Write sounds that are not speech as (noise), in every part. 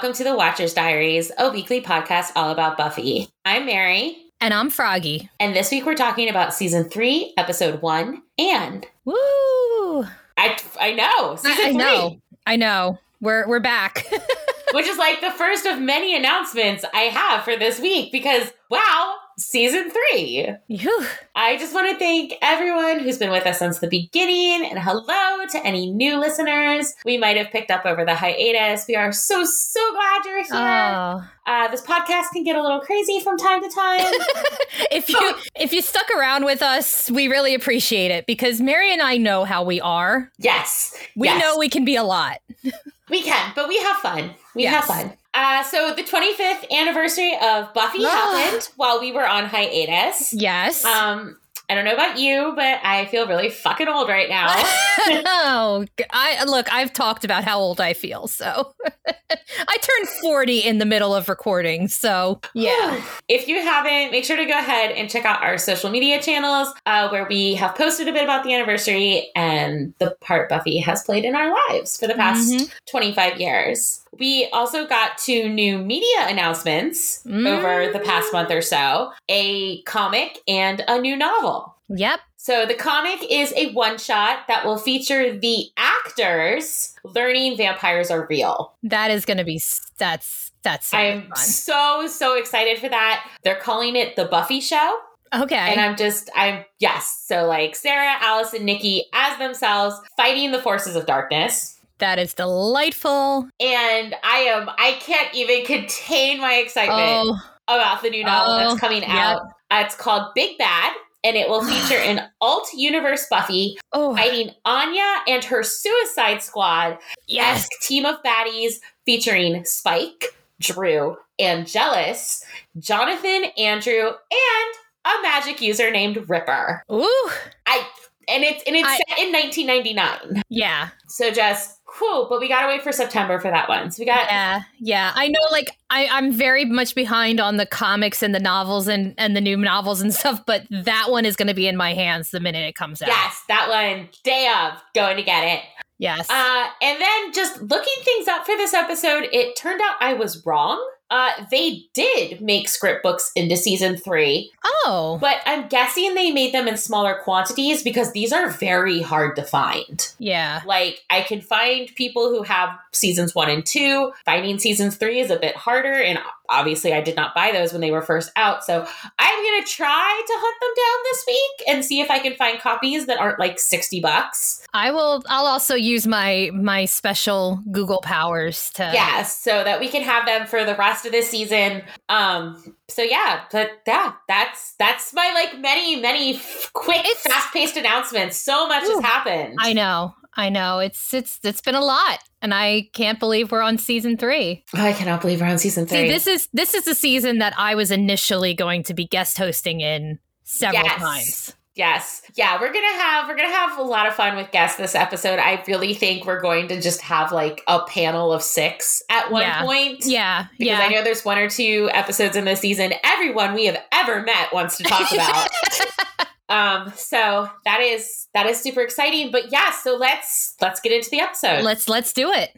welcome to the Watcher's Diaries, a weekly podcast all about Buffy. I'm Mary, And I'm Froggy. and this week we're talking about season three, episode one, and Woo! I I know season I, I three, know. I know. We're we're back. (laughs) which is like the first of many announcements I have for this week because wow, season three. Phew. I just want to thank everyone who's been with us since the beginning and hello to any new listeners we might have picked up over the hiatus. We are so, so glad you're here. oh. Uh, this podcast can get a little crazy from time to time. (laughs) If you if you stuck around with us, we really appreciate it because Mary and I know how we are. yes. We yes, know we can be a lot. we can, but we have fun. We Yes. have fun. Uh, so the 25th anniversary of Buffy Ah. happened while we were on hiatus. Yes. Um, I don't know about you, but I feel really fucking old right now. (laughs) (laughs) oh, I look. I've talked about how old I feel, so (laughs) I turned forty in the middle of recording. So yeah, If you haven't, make sure to go ahead and check out our social media channels uh, where we have posted a bit about the anniversary and the part Buffy has played in our lives for the past Mhm. 25 years. We also got two new media announcements Mm. over the past month or so a comic and a new novel. yep. So the comic is a one shot that will feature the actors learning vampires are real. That is going to be that's that's so I'm so, so excited for that. They're calling it the Buffy Show. Okay. And I'm just, I'm, yes. So, like Sarah, Alice, and Nikki as themselves fighting the forces of darkness. That is delightful. And I am, I can't even contain my excitement Oh, about the new novel Oh, that's coming yep. out. Uh, it's called Big Bad, and it will feature (sighs) an alt universe Buffy oh, fighting Anya and her Suicide Squad yes. team of baddies featuring Spike, Dru, Angelus, Jonathan, Andrew, and a magic user named Ripper. Ooh, I and it's and it's I- set in 1999. yeah, So just cool, but we gotta wait for September for that one. So we got yeah, yeah. I know. Like, I, I'm very much behind on the comics and the novels and and the new novels and (laughs) stuff, but that one is going to be in my hands the minute it comes out. yes, that one day of going to get it. Yes. Uh, and then just looking things up for this episode, it turned out I was wrong. Uh, they did make script books into season three, oh, but I'm guessing they made them in smaller quantities because these are very hard to find. yeah. Like, I can find people who have seasons one and two. Finding seasons three is a bit harder, and obviously, I did not buy those when they were first out. So, I'm gonna try to hunt them down this week and see if I can find copies that aren't like 60 bucks. I will. I'll also use my my special Google powers to. Yes, so that we can have them for the rest of this season. Um, so yeah, but yeah, that's that's my like many many quick, fast paced announcements. So much has happened. I know. I know. It's it's it's been a lot, and I can't believe we're on season three. I cannot believe we're on season three. See, this is this is the season that I was initially going to be guest hosting in several Yes. times. Yes. Yeah, we're going to have we're going to have a lot of fun with guests this episode. I really think we're going to just have like a panel of 6 at one Yeah. point. Yeah, Because yeah. I know there's one or two episodes in this season everyone we have ever met wants to talk about. (laughs) um so that is that is super exciting. But yeah, so let's let's get into the episode. let's let's do it.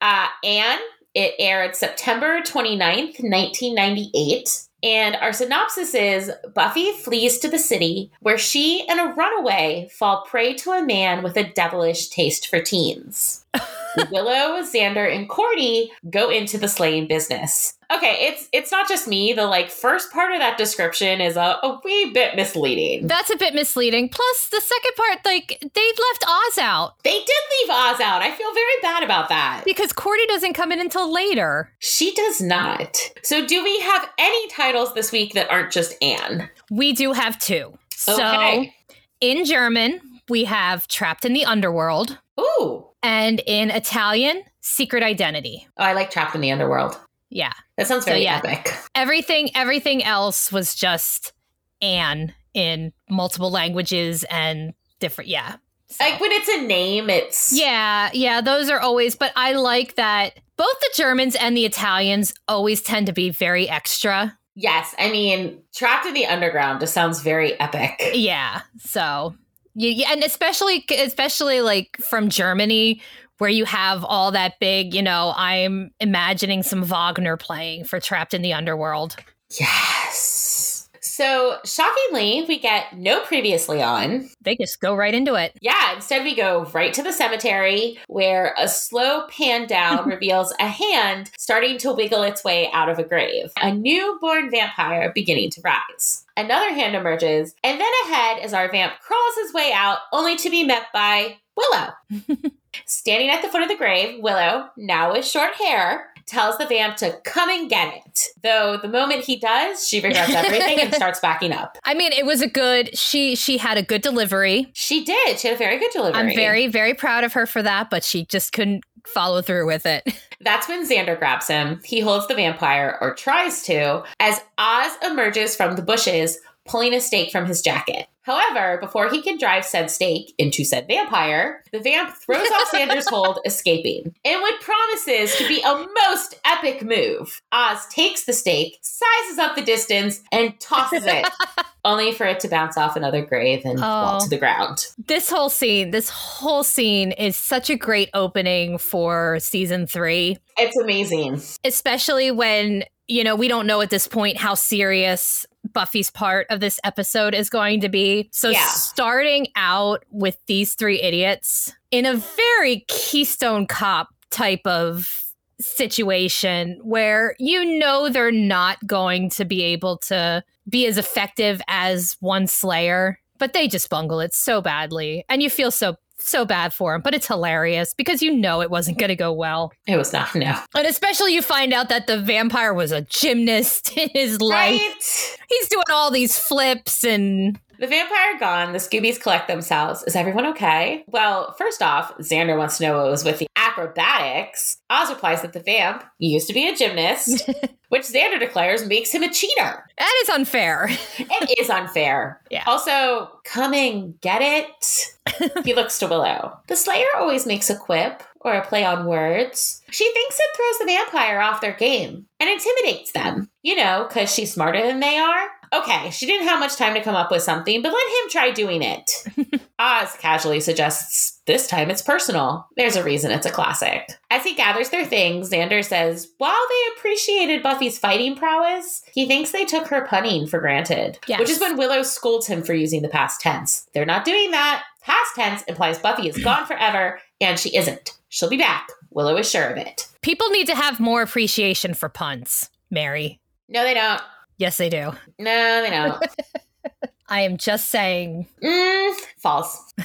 Uh, and it aired September 29th, 1998. And our synopsis is Buffy flees to the city where she and a runaway fall prey to a man with a devilish taste for teens. (laughs) Willow, Xander, and Cordy go into the slaying business. Okay, it's it's not just me. The like first part of that description is a, a wee bit misleading. That's a bit misleading. Plus, the second part, like they left Oz out They did leave Oz out. I feel very bad about that. because Cordy doesn't come in until later. She does not. So, do we have any titles this week that aren't just Anne? We do have two. So Okay. in German, we have Trapped in the Underworld, Ooh. And in Italian, Secret Identity. Oh, I like Trapped in the Underworld. Yeah. That sounds So, very yeah. epic. (laughs) Everything everything else was just Anne in multiple languages and different yeah. So- Like when it's a name, it's Yeah, yeah, those are always, but I like that both the Germans and the Italians always tend to be very extra Yes, I mean, trapped in the underground just sounds very epic. Yeah. So, yeah, and especially especially like from Germany where you have all that big, you know, I'm imagining some Wagner playing for Trapped in the Underworld. Yes. So shockingly, we get no previously on. They just go right into it. Yeah, instead we go right to the cemetery where a slow pan down (laughs) reveals a hand starting to wiggle its way out of a grave. A newborn vampire beginning to rise. Another hand emerges, and then ahead as our vamp crawls his way out, only to be met by Willow. (laughs) Standing at the foot of the grave, Willow, now with short hair, tells the vamp to come and get it. Though the moment he does, she regrets everything and (laughs) starts backing up. I mean, it was a good she she had a good delivery. She did. She had a very good delivery. I'm very very proud of her for that, but she just couldn't follow through with it. (laughs) That's when Xander grabs him. He holds the vampire or tries to as Oz emerges from the bushes pulling a stake from his jacket. However, before he can drive said stake into said vampire, the vamp throws off Xander's (laughs) hold, escaping. And what promises to be a most epic move, Oz takes the stake, sizes up the distance, and tosses it, (laughs) only for it to bounce off another grave and oh, fall to oh. the ground. This whole scene, this whole scene is such a great opening for season three. It's amazing. Especially when you know, we don't know at this point how serious Buffy's part of this episode is going to be. So, yeah. starting out with these three idiots in a very Keystone Cop type of situation where you know they're not going to be able to be as effective as one Slayer, but they just bungle it so badly. And you feel so so bad for him, but it's hilarious because you know it wasn't going to go well. It was not, no. And especially you find out that the vampire was a gymnast (laughs) in his life. Right? He's doing all these flips and the vampire gone, the Scoobies collect themselves. Is everyone okay? Well, first off, Xander wants to know what was with the acrobatics. Oz replies that the vamp used to be a gymnast, (laughs) which Xander declares makes him a cheater. That is unfair. it is unfair. (laughs) Yeah. Also, coming, get it? (laughs) he looks to Willow. The Slayer always makes a quip or a play on words. She thinks it throws the vampire off their game and intimidates them. You know, because she's smarter than they are. Okay, she didn't have much time to come up with something, but let him try doing it. (laughs) Oz casually suggests this time it's personal. There's a reason it's a classic. As he gathers their things, Xander says, while they appreciated Buffy's fighting prowess, he thinks they took her punning for granted. Yes. Which is when Willow scolds him for using the past tense. They're not doing that. Past tense implies Buffy is gone forever, and she isn't. She'll be back. Willow is sure of it. People need to have more appreciation for puns, Mary. No, they don't. Yes, they do. No, they don't. (laughs) I am just saying. Mm, false. (laughs)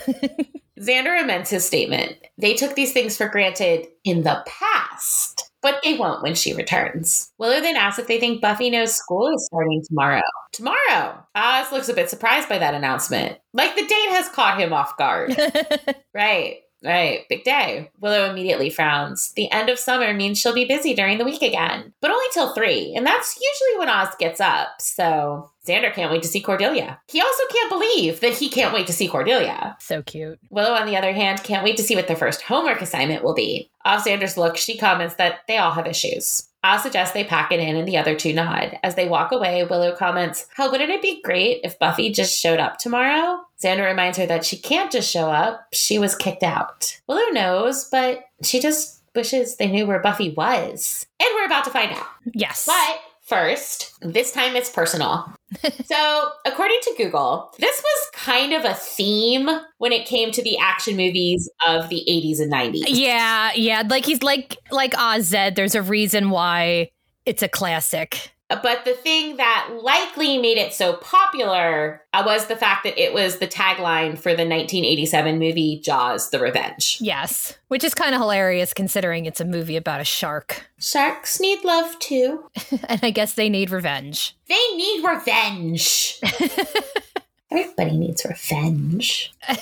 Xander amends his statement. They took these things for granted in the past, but they won't when she returns. Willow then asks if they think Buffy knows school is starting tomorrow. Tomorrow! Oz looks a bit surprised by that announcement. Like the date has caught him off guard. (laughs) right. Right, big day. Willow immediately frowns. The end of summer means she'll be busy during the week again, but only till three, and that's usually when Oz gets up. So Xander can't wait to see Cordelia. He also can't believe that he can't wait to see Cordelia. So cute. Willow, on the other hand, can't wait to see what their first homework assignment will be. Off Xander's look, she comments that they all have issues. I'll suggest they pack it in and the other two nod. As they walk away, Willow comments, How wouldn't it be great if Buffy just showed up tomorrow? Xander reminds her that she can't just show up, she was kicked out. Well, who knows, but she just wishes they knew where Buffy was. And we're about to find out. Yes. But first, this time it's personal. (laughs) so, according to Google, this was kind of a theme when it came to the action movies of the 80s and 90s. Yeah, yeah, like he's like like Oz said, there's a reason why it's a classic. But the thing that likely made it so popular uh, was the fact that it was the tagline for the 1987 movie Jaws the Revenge. Yes, which is kind of hilarious considering it's a movie about a shark. Sharks need love too. (laughs) and I guess they need revenge. They need revenge. (laughs) Everybody needs revenge. (laughs)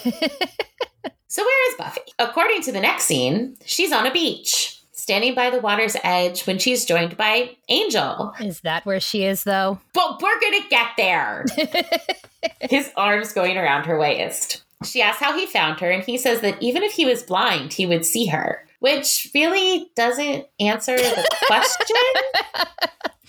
so, where is Buffy? According to the next scene, she's on a beach standing by the water's edge when she's joined by Angel. Is that where she is, though? But we're going to get there. (laughs) His arms going around her waist. She asks how he found her, and he says that even if he was blind, he would see her, which really doesn't answer the (laughs) question.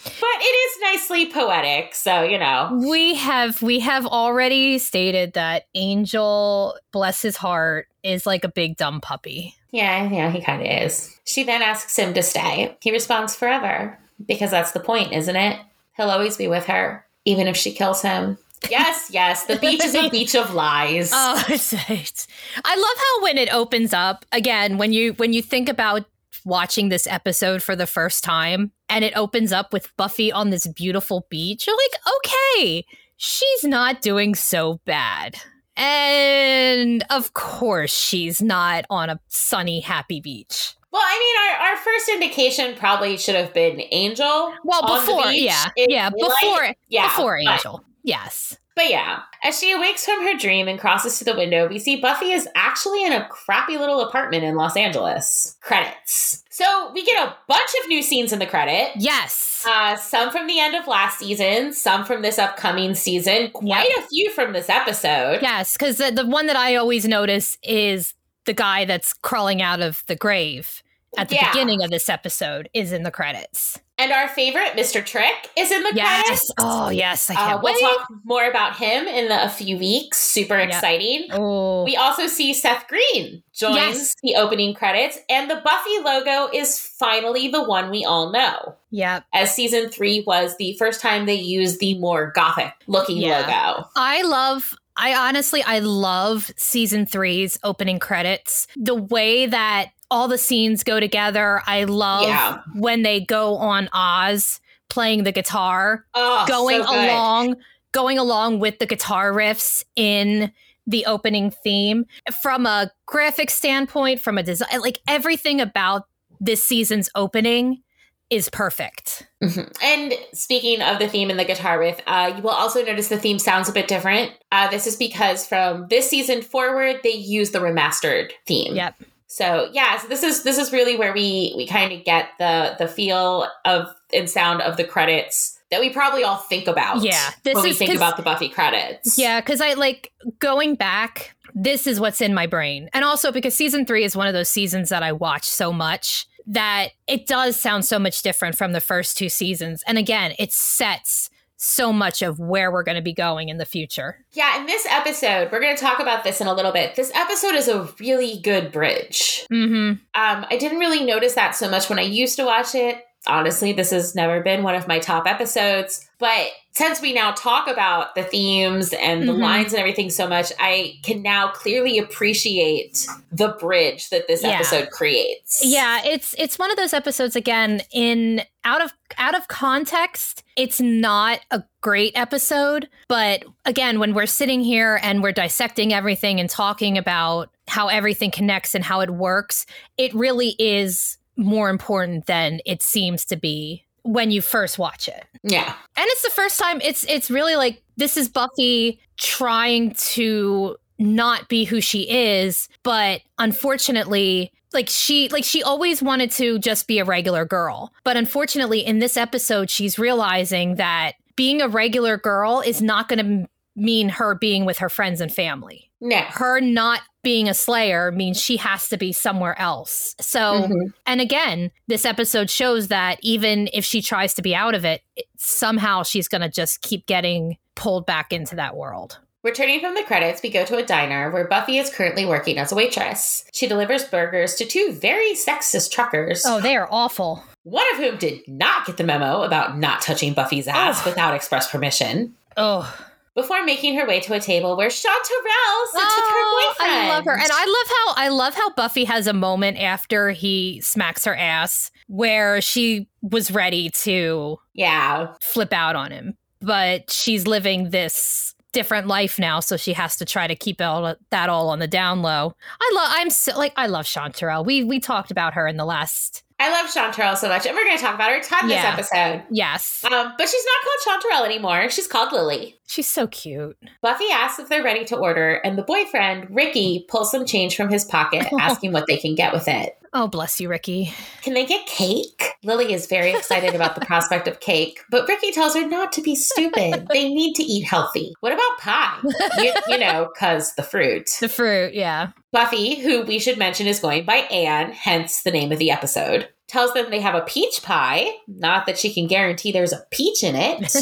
But it is nicely poetic, so you know. We have we have already stated that Angel, bless his heart, is like a big dumb puppy. Yeah, yeah, he kind of is. She then asks him to stay. He responds forever because that's the point, isn't it? He'll always be with her, even if she kills him. Yes, yes. The beach is a (laughs) beach of lies. Oh, (laughs) it's, it's, I love how when it opens up again, when you when you think about watching this episode for the first time and it opens up with Buffy on this beautiful beach, you're like, okay, she's not doing so bad. And of course, she's not on a sunny, happy beach. Well, I mean, our, our first indication probably should have been Angel. Well, before, yeah, yeah, before, yeah, before Angel, yes. But yeah, as she awakes from her dream and crosses to the window, we see Buffy is actually in a crappy little apartment in Los Angeles. Credits. So we get a bunch of new scenes in the credit. Yes. Uh, some from the end of last season, some from this upcoming season, quite yep. a few from this episode. Yes, because the, the one that I always notice is the guy that's crawling out of the grave at the yeah. beginning of this episode is in the credits. And our favorite, Mr. Trick, is in the yes. credits. Oh, yes. I can't uh, we'll talk more about him in the, a few weeks. Super yep. exciting. Oh. We also see Seth Green joins yes. the opening credits, and the Buffy logo is finally the one we all know. Yep. As season three was the first time they used the more gothic looking yeah. logo. I love I honestly, I love season three's opening credits. The way that all the scenes go together. I love yeah. when they go on Oz playing the guitar, oh, going so along, going along with the guitar riffs in the opening theme. From a graphic standpoint, from a design, like everything about this season's opening is perfect. Mm-hmm. And speaking of the theme and the guitar riff, uh, you will also notice the theme sounds a bit different. Uh, this is because from this season forward, they use the remastered theme. Yep. So yeah, so this is this is really where we we kind of get the the feel of and sound of the credits that we probably all think about. Yeah, this when we think about the Buffy credits. Yeah, because I like going back. This is what's in my brain, and also because season three is one of those seasons that I watch so much that it does sound so much different from the first two seasons. And again, it sets so much of where we're going to be going in the future. Yeah, in this episode, we're going to talk about this in a little bit. This episode is a really good bridge. Mm-hmm. Um, I didn't really notice that so much when I used to watch it honestly, this has never been one of my top episodes. But since we now talk about the themes and the mm-hmm. lines and everything so much, I can now clearly appreciate the bridge that this yeah. episode creates. Yeah, it's it's one of those episodes again in out of out of context, it's not a great episode, but again, when we're sitting here and we're dissecting everything and talking about how everything connects and how it works, it really is more important than it seems to be when you first watch it. Yeah. And it's the first time it's it's really like this is Buffy trying to not be who she is, but unfortunately like she like she always wanted to just be a regular girl. But unfortunately in this episode she's realizing that being a regular girl is not going to mean her being with her friends and family. No. Her not being a slayer means she has to be somewhere else. So, mm-hmm. and again, this episode shows that even if she tries to be out of it, it somehow she's going to just keep getting pulled back into that world. Returning from the credits, we go to a diner where Buffy is currently working as a waitress. She delivers burgers to two very sexist truckers. Oh, they are awful. One of whom did not get the memo about not touching Buffy's ass oh. without express permission. Oh before making her way to a table where Chanterelle sits oh, with her oh, boyfriend. I love her, and I love how I love how Buffy has a moment after he smacks her ass where she was ready to yeah flip out on him, but she's living this different life now, so she has to try to keep all that all on the down low. I love I'm so like I love Chanterelle. We we talked about her in the last I love Chanterelle so much, and we're going to talk about her a ton yeah. this episode. Yes. Um, but she's not called Chanterelle anymore. She's called Lily. She's so cute. Buffy asks if they're ready to order, and the boyfriend, Ricky, pulls some change from his pocket, (laughs) asking what they can get with it. Oh, bless you, Ricky. Can they get cake? Lily is very excited about the prospect of cake, but Ricky tells her not to be stupid. (laughs) they need to eat healthy. What about pie? you, you know, because the fruit. The fruit, yeah. Buffy, who we should mention is going by Anne, hence the name of the episode, tells them they have a peach pie. Not that she can guarantee there's a peach in it.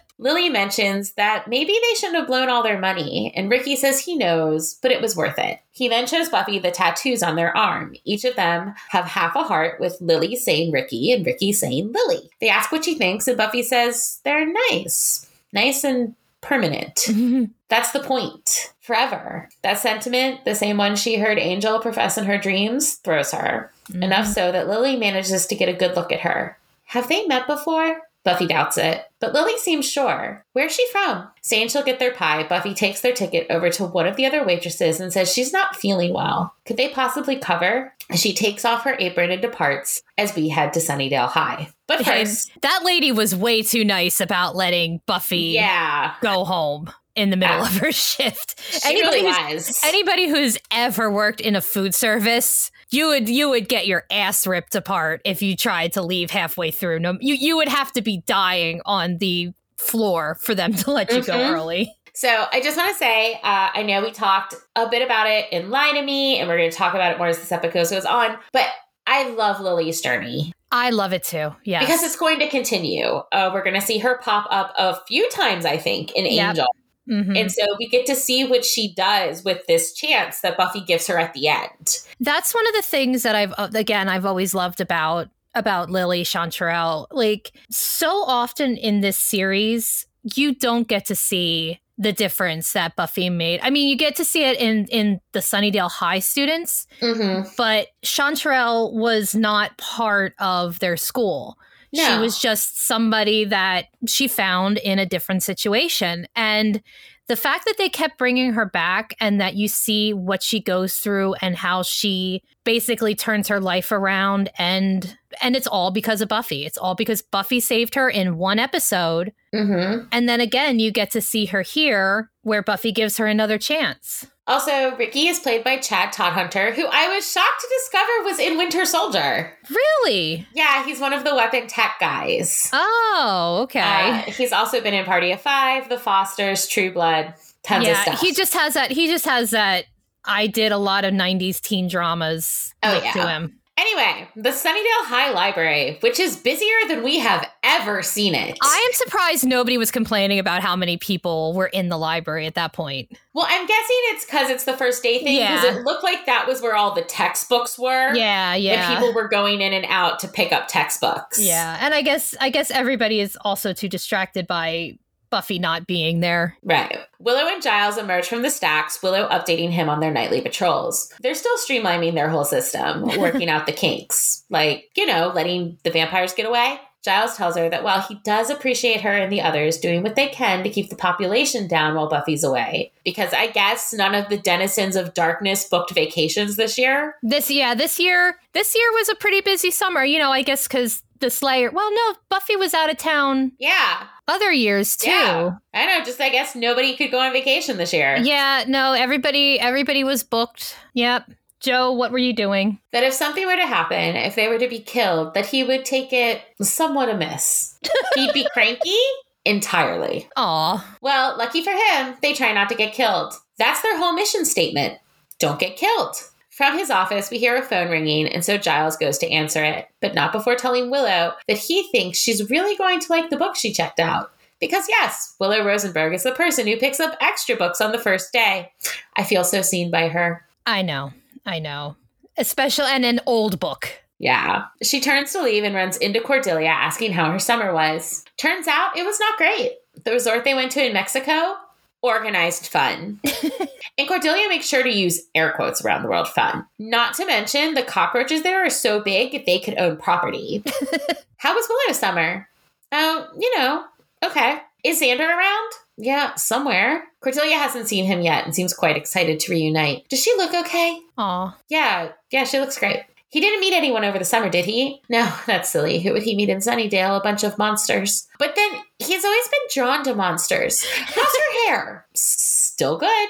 (laughs) Lily mentions that maybe they shouldn't have blown all their money, and Ricky says he knows, but it was worth it. He then shows Buffy the tattoos on their arm. Each of them have half a heart, with Lily saying Ricky and Ricky saying Lily. They ask what she thinks, and Buffy says they're nice. Nice and permanent. (laughs) That's the point. Forever. That sentiment, the same one she heard Angel profess in her dreams, throws her. Mm-hmm. Enough so that Lily manages to get a good look at her. Have they met before? Buffy doubts it, but Lily seems sure. Where's she from? Saying she'll get their pie, Buffy takes their ticket over to one of the other waitresses and says she's not feeling well. Could they possibly cover? She takes off her apron and departs as we head to Sunnydale High. But first, that lady was way too nice about letting Buffy yeah. go home in the middle of her (laughs) shift. She anybody really was. Anybody who's ever worked in a food service you would you would get your ass ripped apart if you tried to leave halfway through. No, you you would have to be dying on the floor for them to let you mm-hmm. go early. So I just want to say, uh, I know we talked a bit about it in Lie to Me, and we're going to talk about it more as this episode goes on. But I love Lily's journey. I love it too. Yeah, because it's going to continue. Uh, we're going to see her pop up a few times, I think, in yep. Angel. Mm-hmm. And so we get to see what she does with this chance that Buffy gives her at the end. That's one of the things that I've uh, again I've always loved about about Lily Chanterelle. Like so often in this series, you don't get to see the difference that Buffy made. I mean, you get to see it in in the Sunnydale High students, mm-hmm. but Chanterelle was not part of their school. No. She was just somebody that she found in a different situation. And the fact that they kept bringing her back and that you see what she goes through and how she basically turns her life around and and it's all because of Buffy. It's all because Buffy saved her in one episode. Mm-hmm. And then again, you get to see her here where Buffy gives her another chance. Also, Ricky is played by Chad Todhunter, who I was shocked to discover was in Winter Soldier. Really? Yeah, he's one of the weapon tech guys. Oh, okay. Uh, he's also been in Party of Five, The Fosters, True Blood, tons yeah, of stuff. He just has that. He just has that. I did a lot of '90s teen dramas oh, yeah. to him. Anyway, the Sunnydale High Library, which is busier than we have ever seen it. I am surprised nobody was complaining about how many people were in the library at that point. Well, I'm guessing it's because it's the first day thing. Because yeah. it looked like that was where all the textbooks were. Yeah, yeah. And people were going in and out to pick up textbooks. Yeah, and I guess I guess everybody is also too distracted by Buffy not being there. Right. Willow and Giles emerge from the stacks, Willow updating him on their nightly patrols. They're still streamlining their whole system, working (laughs) out the kinks, like, you know, letting the vampires get away. Giles tells her that while he does appreciate her and the others doing what they can to keep the population down while Buffy's away, because I guess none of the denizens of darkness booked vacations this year. This yeah, this year this year was a pretty busy summer. You know, I guess because the Slayer. Well, no, Buffy was out of town. Yeah. Other years too. Yeah. I know. Just I guess nobody could go on vacation this year. Yeah. No. Everybody. Everybody was booked. Yep. Jo, what were you doing? That if something were to happen, if they were to be killed, that he would take it somewhat amiss. (laughs) He'd be cranky entirely. Aw. Well, lucky for him, they try not to get killed. That's their whole mission statement. Don't get killed. From his office, we hear a phone ringing, and so Giles goes to answer it, but not before telling Willow that he thinks she's really going to like the book she checked out. Because, yes, Willow Rosenberg is the person who picks up extra books on the first day. I feel so seen by her. I know. I know. Especially, and an old book. Yeah. She turns to leave and runs into Cordelia asking how her summer was. Turns out it was not great. The resort they went to in Mexico organized fun. (laughs) and Cordelia makes sure to use air quotes around the world fun. Not to mention, the cockroaches there are so big they could own property. (laughs) How was Willow summer? Oh, you know, okay. Is Xander around? Yeah, somewhere. Cordelia hasn't seen him yet and seems quite excited to reunite. Does she look okay? Aw. Yeah, yeah, she looks great. He didn't meet anyone over the summer, did he? No, (laughs) that's silly. Who would he meet in Sunnydale? A bunch of monsters. But then he's always been drawn to monsters. How's her (laughs) hair? Still good.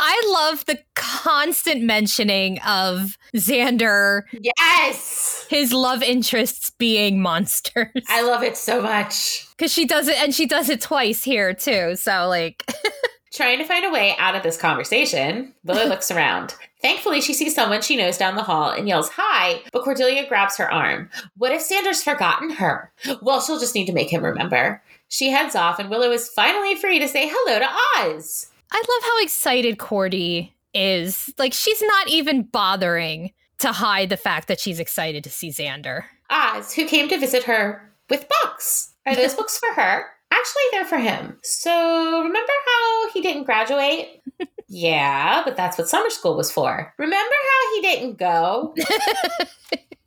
I love the constant mentioning of Xander. Yes. His love interests being monsters. I love it so much. (laughs) Because she does it, and she does it twice here, too. So, like. Trying to find a way out of this conversation, Willow (laughs) looks around. Thankfully, she sees someone she knows down the hall and yells hi, but Cordelia grabs her arm. What if Xander's forgotten her? Well, she'll just need to make him remember. She heads off, and Willow is finally free to say hello to Oz. I love how excited Cordy is. Like, she's not even bothering to hide the fact that she's excited to see Xander. Oz, who came to visit her with books. Are those (laughs) books for her? Actually, they're for him. So, remember how he didn't graduate? (laughs) yeah, but that's what summer school was for. Remember how he didn't go? (laughs)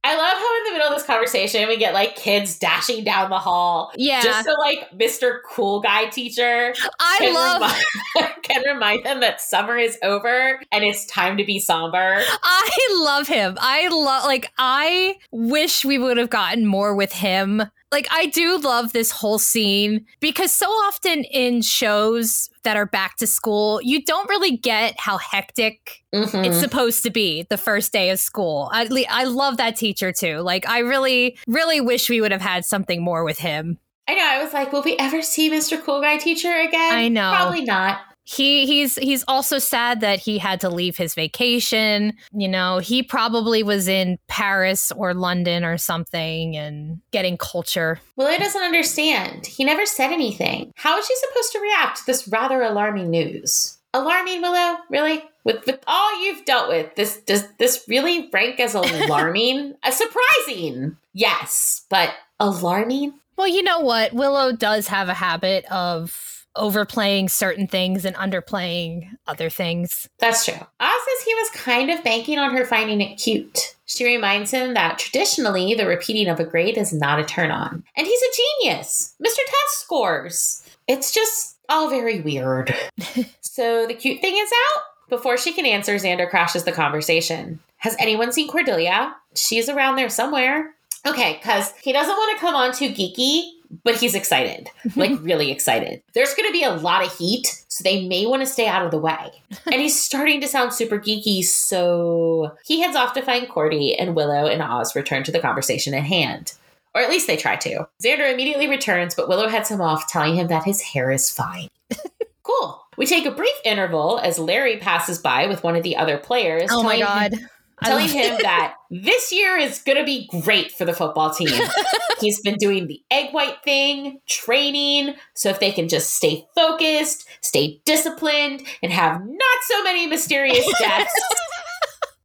I love how in the middle of this conversation we get like kids dashing down the hall. Yeah. Just so like Mr. Cool Guy teacher I can love remind, (laughs) can remind them that summer is over and it's time to be somber. I love him. I love like I wish we would have gotten more with him. Like I do love this whole scene because so often in shows that are back to school, you don't really get how hectic Mhm. it's supposed to be the first day of school. I I love that teacher too. Like I really really wish we would have had something more with him. I know. I was like, will we ever see Mr. Cool Guy teacher again? I know. Probably not. He he's he's also sad that he had to leave his vacation. You know, he probably was in Paris or London or something and getting culture. Willow doesn't understand. He never said anything. How is she supposed to react to this rather alarming news? Alarming, Willow? Really? With with all you've dealt with, this does this really rank as (laughs) alarming? uh, surprising, yes, but alarming? Well, you know what? Willow does have a habit of overplaying certain things and underplaying other things. That's true. Oz says he was kind of banking on her finding it cute. She reminds him that traditionally the repeating of a grade is not a turn on. And he's a genius. Mr. Test scores. It's just all very weird. (laughs) so the cute thing is out. Before she can answer, Xander crashes the conversation. Has anyone seen Cordelia? She's around there somewhere. Okay, because he doesn't want to come on too geeky, but he's excited. Like, (laughs) really excited. There's going to be a lot of heat, so they may want to stay out of the way. (laughs) and he's starting to sound super geeky, so he heads off to find Cordy, and Willow and Oz return to the conversation at hand. Or at least they try to. Xander immediately returns, but Willow heads him off, telling him that his hair is fine. (laughs) cool. We take a brief interval as Larry passes by with one of the other players. Oh my him- god. I telling him that this year is going to be great for the football team. (laughs) He's been doing the egg white thing, training. So if they can just stay focused, stay disciplined, and have not so many mysterious (laughs) deaths,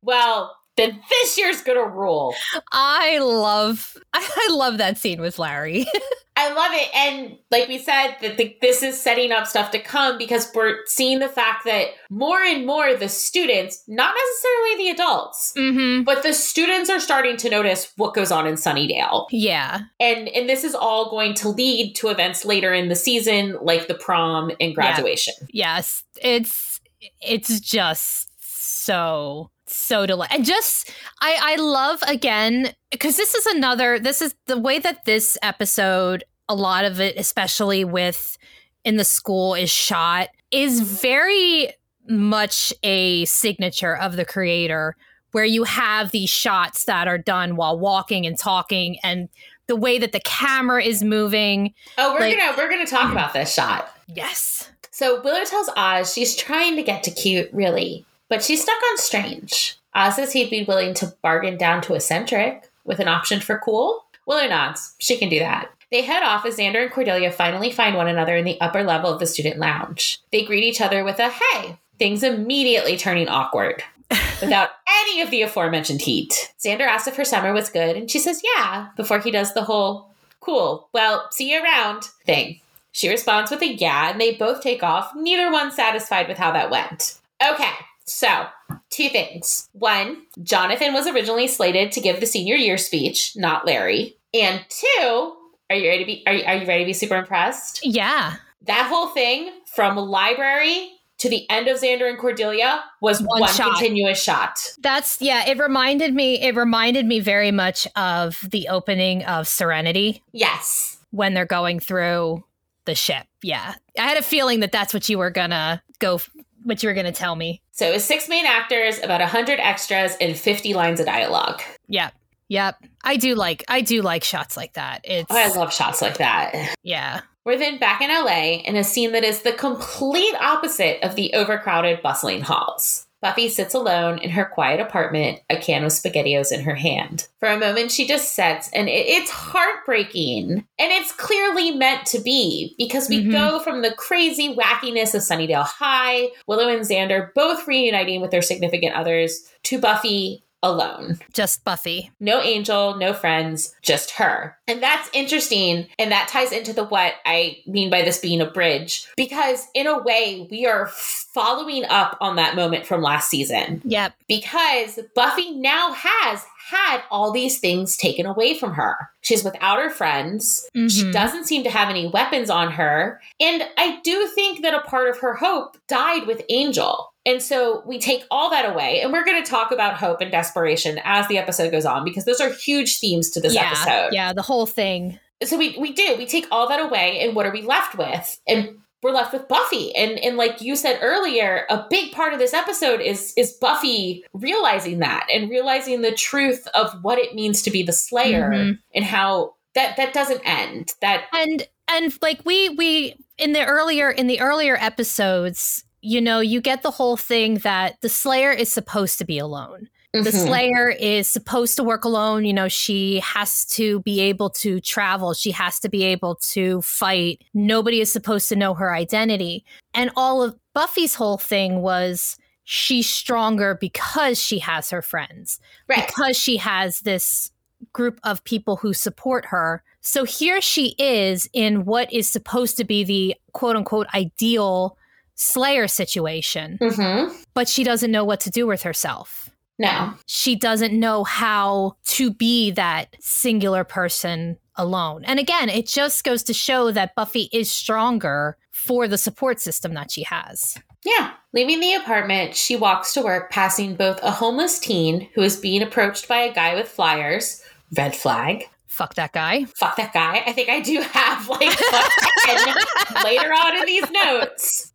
well, then this year's to rule. I love (laughs) I love that scene with Larry. (laughs) I love it. And like we said, that the, this is setting up stuff to come because we're seeing the fact that more and more the students, not necessarily the adults, mm-hmm. but the students are starting to notice what goes on in Sunnydale. Yeah. and and this is all going to lead to events later in the season like the prom and graduation Yes. It's it's just so so deli- and just I I love again because this is another this is the way that this episode a lot of it especially with in the school is shot is very much a signature of the creator where you have these shots that are done while walking and talking and the way that the camera is moving. Oh we're Like- gonna we're gonna talk about this shot. Yes. So willow tells oz she's trying to get to cute really but she's stuck on strange oz says he'd be willing to bargain down to eccentric with an option for cool willow nods she can do that they head off as Xander and Cordelia finally find one another in the upper level of the student lounge. They greet each other with a hey, things immediately turning awkward. (laughs) without any of the aforementioned heat. Xander asks if her summer was good, and she says, yeah, before he does the whole, cool, well, see you around thing. She responds with a yeah, and they both take off, neither one satisfied with how that went. Okay, so two things. One, Jonathan was originally slated to give the senior year speech, not Larry. And two, are you ready to be are you, are you ready to be super impressed? yeah That whole thing from library to the end of Xander and Cordelia was One one, shot. continuous shot. That's yeah, it reminded me it reminded me very much of the opening of Serenity Yes. when they're going through the ship. Yeah. I had a feeling that that's what you were going to go what you were going to tell me. So it was six main actors, about 100 extras, and 50 lines of dialogue. Yep. Yep. I do like I do like shots like that. It's Oh, I love shots like that. yeah. We're then back in LA in a scene that is the complete opposite of the overcrowded, bustling halls. Buffy sits alone in her quiet apartment, a can of SpaghettiOs in her hand. For a moment, she just sits, and it, it's heartbreaking. And it's clearly meant to be because we mm-hmm. go from the crazy wackiness of Sunnydale High, Willow and Xander both reuniting with their significant others, to Buffy alone. Just Buffy. No angel, no friends, just her. And that's interesting. And that ties into the what I mean by this being a bridge, because in a way, we are following up on that moment from last season. Yep. Because Buffy now has had all these things taken away from her. She's without her friends. Mm-hmm. She doesn't seem to have any weapons on her. And I do think that a part of her hope died with Angel. And so we take all that away, and we're going to talk about hope and desperation as the episode goes on because those are huge themes to this yeah, episode. Yeah, the whole thing. So we we do we take all that away, and what are we left with? And we're left with Buffy. And and like you said earlier, a big part of this episode is is Buffy realizing that and realizing the truth of what it means to be the Slayer mm-hmm. and how that that doesn't end. That and and like we we in the earlier in the earlier episodes you know, you get the whole thing that the Slayer is supposed to be alone. Mm-hmm. The Slayer is supposed to work alone. You know, she has to be able to travel. She has to be able to fight. Nobody is supposed to know her identity. And all of Buffy's whole thing was she's stronger because she has her friends, right. because she has this group of people who support her. So here she is in what is supposed to be the quote unquote ideal Slayer situation, mm-hmm. but she doesn't know what to do with herself. No. She doesn't know how to be that singular person alone. And again, it just goes to show that Buffy is stronger for the support system that she has. Yeah. Leaving the apartment, she walks to work, passing both a homeless teen who is being approached by a guy with flyers, red flag, fuck that guy. Fuck that guy. I think I do have like (laughs) later on in these notes.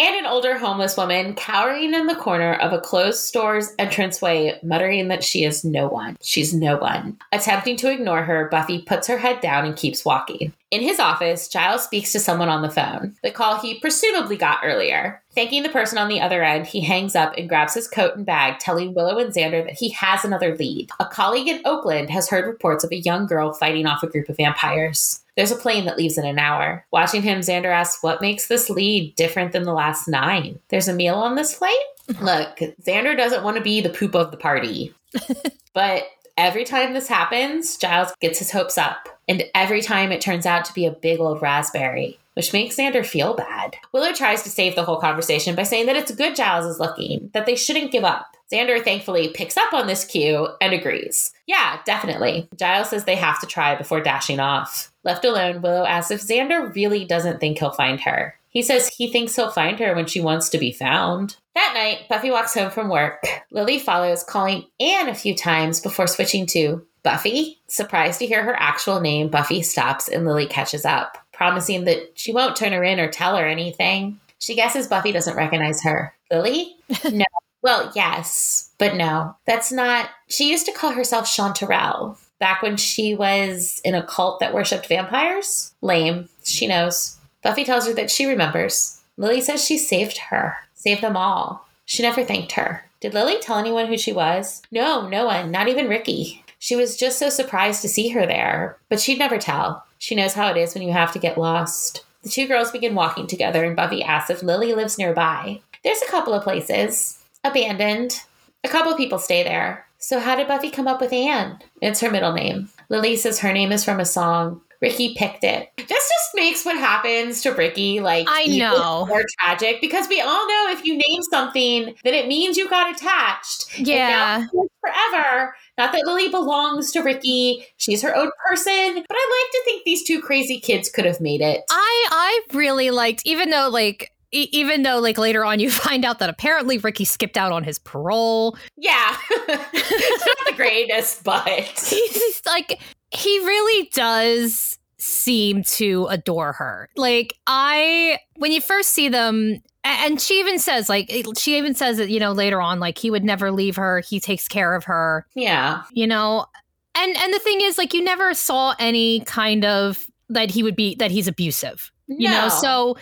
and an older homeless woman cowering in the corner of a closed store's entranceway, muttering that she is no one. She's no one. Attempting to ignore her, Buffy puts her head down and keeps walking. In his office, Giles speaks to someone on the phone, the call he presumably got earlier. Thanking the person on the other end, he hangs up and grabs his coat and bag, telling Willow and Xander that he has another lead. A colleague in Oakland has heard reports of a young girl fighting off a group of vampires. There's a plane that leaves in an hour. Watching him, Xander asks, What makes this lead different than the last nine? There's a meal on this flight? (laughs) Look, Xander doesn't want to be the poop of the party. (laughs) but every time this happens, Giles gets his hopes up. And every time it turns out to be a big old raspberry, which makes Xander feel bad. Willow tries to save the whole conversation by saying that it's good Giles is looking, that they shouldn't give up. Xander thankfully picks up on this cue and agrees. Yeah, definitely. Giles says they have to try before dashing off. Left alone, Willow asks if Xander really doesn't think he'll find her. He says he thinks he'll find her when she wants to be found. That night, Buffy walks home from work. Lily follows, calling Anne a few times before switching to Buffy. Surprised to hear her actual name, Buffy stops and Lily catches up, promising that she won't turn her in or tell her anything. She guesses Buffy doesn't recognize her. Lily? (laughs) No. Well, yes, but no. That's not. She used to call herself Chanterelle back when she was in a cult that worshipped vampires. Lame. She knows. Buffy tells her that she remembers. Lily says she saved her, saved them all. She never thanked her. Did Lily tell anyone who she was? No, no one, not even Ricky. She was just so surprised to see her there, but she'd never tell. She knows how it is when you have to get lost. The two girls begin walking together, and Buffy asks if Lily lives nearby. There's a couple of places abandoned. A couple of people stay there. So, how did Buffy come up with Anne? It's her middle name. Lily says her name is from a song. Ricky picked it. This just makes what happens to Ricky like I know more tragic because we all know if you name something then it means you got attached. Yeah, forever. Not that Lily belongs to Ricky; she's her own person. But I like to think these two crazy kids could have made it. I I really liked, even though like even though like later on you (laughs) find out that apparently Ricky skipped out on his parole. Yeah. it's (laughs) not the greatest, but (laughs) he's like he really does seem to adore her. Like I when you first see them and she even says like she even says that you know later on like he would never leave her, he takes care of her. Yeah. You know, and and the thing is like you never saw any kind of that he would be that he's abusive. No. You know, so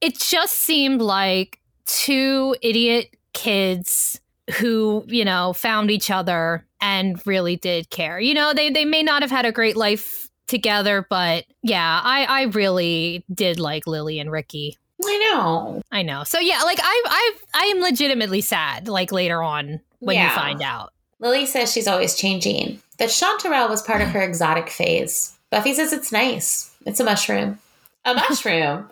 it just seemed like two idiot kids who, you know, found each other and really did care. You know, they they may not have had a great life together, but yeah, I I really did like Lily and Ricky. I know. I know. So yeah, like I I I am legitimately sad like later on when yeah. you find out. Lily says she's always changing. That chanterelle was part of her exotic phase. Buffy says it's nice. It's a mushroom. A (laughs) mushroom?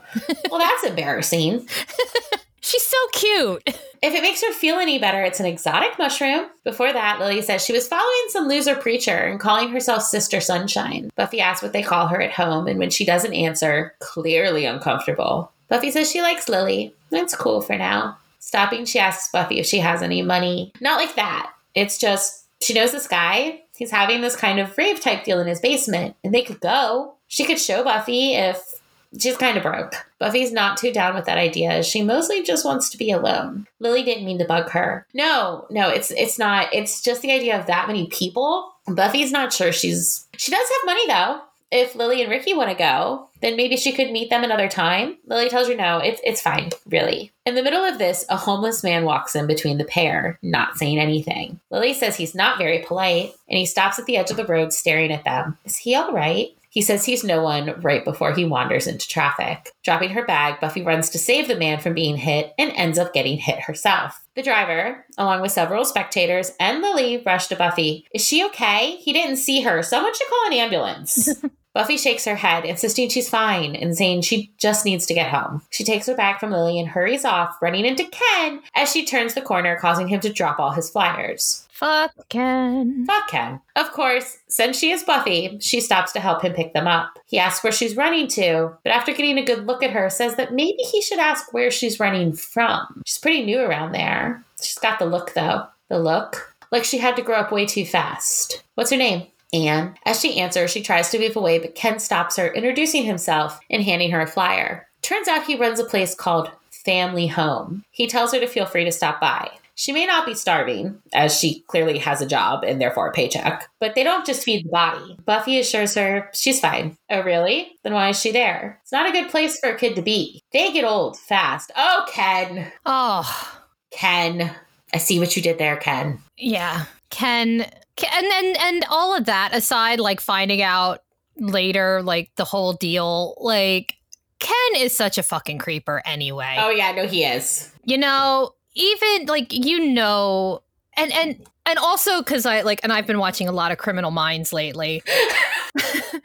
well, that's embarrassing. (laughs) She's so cute. (laughs) If it makes her feel any better, it's an exotic mushroom. Before that, Lily says she was following some loser preacher and calling herself Sister Sunshine. Buffy asks what they call her at home, and when she doesn't answer, clearly uncomfortable, Buffy says she likes Lily. That's cool for now. Stopping, she asks Buffy if she has any money. Not like that. It's just she knows this guy. He's having this kind of rave type deal in his basement, and they could go. She could show Buffy if She's kind of broke. Buffy's not too down with that idea. She mostly just wants to be alone. Lily didn't mean to bug her. No, no, it's it's not. It's just the idea of that many people. Buffy's not sure she's she does have money though. If Lily and Ricky want to go, then maybe she could meet them another time. Lily tells her no, it's it's fine, really. In the middle of this, a homeless man walks in between the pair, not saying anything. Lily says he's not very polite, and he stops at the edge of the road staring at them. Is he all right? He says he's no one right before he wanders into traffic. Dropping her bag, Buffy runs to save the man from being hit and ends up getting hit herself. The driver, along with several spectators and Lily, rush to Buffy. Is she okay? He didn't see her. Someone should call an ambulance. (laughs) Buffy shakes her head, insisting she's fine and saying she just needs to get home. She takes her bag from Lily and hurries off, running into Ken as she turns the corner, causing him to drop all his flyers. Fuck Ken. Fuck Ken. Of course, since she is Buffy, she stops to help him pick them up. He asks where she's running to, but after getting a good look at her, says that maybe he should ask where she's running from. She's pretty new around there. She's got the look, though. The look? Like she had to grow up way too fast. What's her name? Anne. As she answers, she tries to move away, but Ken stops her, introducing himself and handing her a flyer. Turns out he runs a place called Family Home. He tells her to feel free to stop by. She may not be starving, as she clearly has a job and therefore a paycheck, but they don't just feed the body. Buffy assures her she's fine. Oh, really? Then why is she there? It's not a good place for a kid to be. They get old fast. Oh, Ken. Oh. Ken. I see what you did there, Ken. Yeah. Ken and and and all of that aside, like finding out later, like the whole deal, like Ken is such a fucking creeper anyway. Oh yeah, no, he is. You know, even like you know, and and and also because I like, and I've been watching a lot of Criminal Minds lately. You're (laughs) (laughs) like,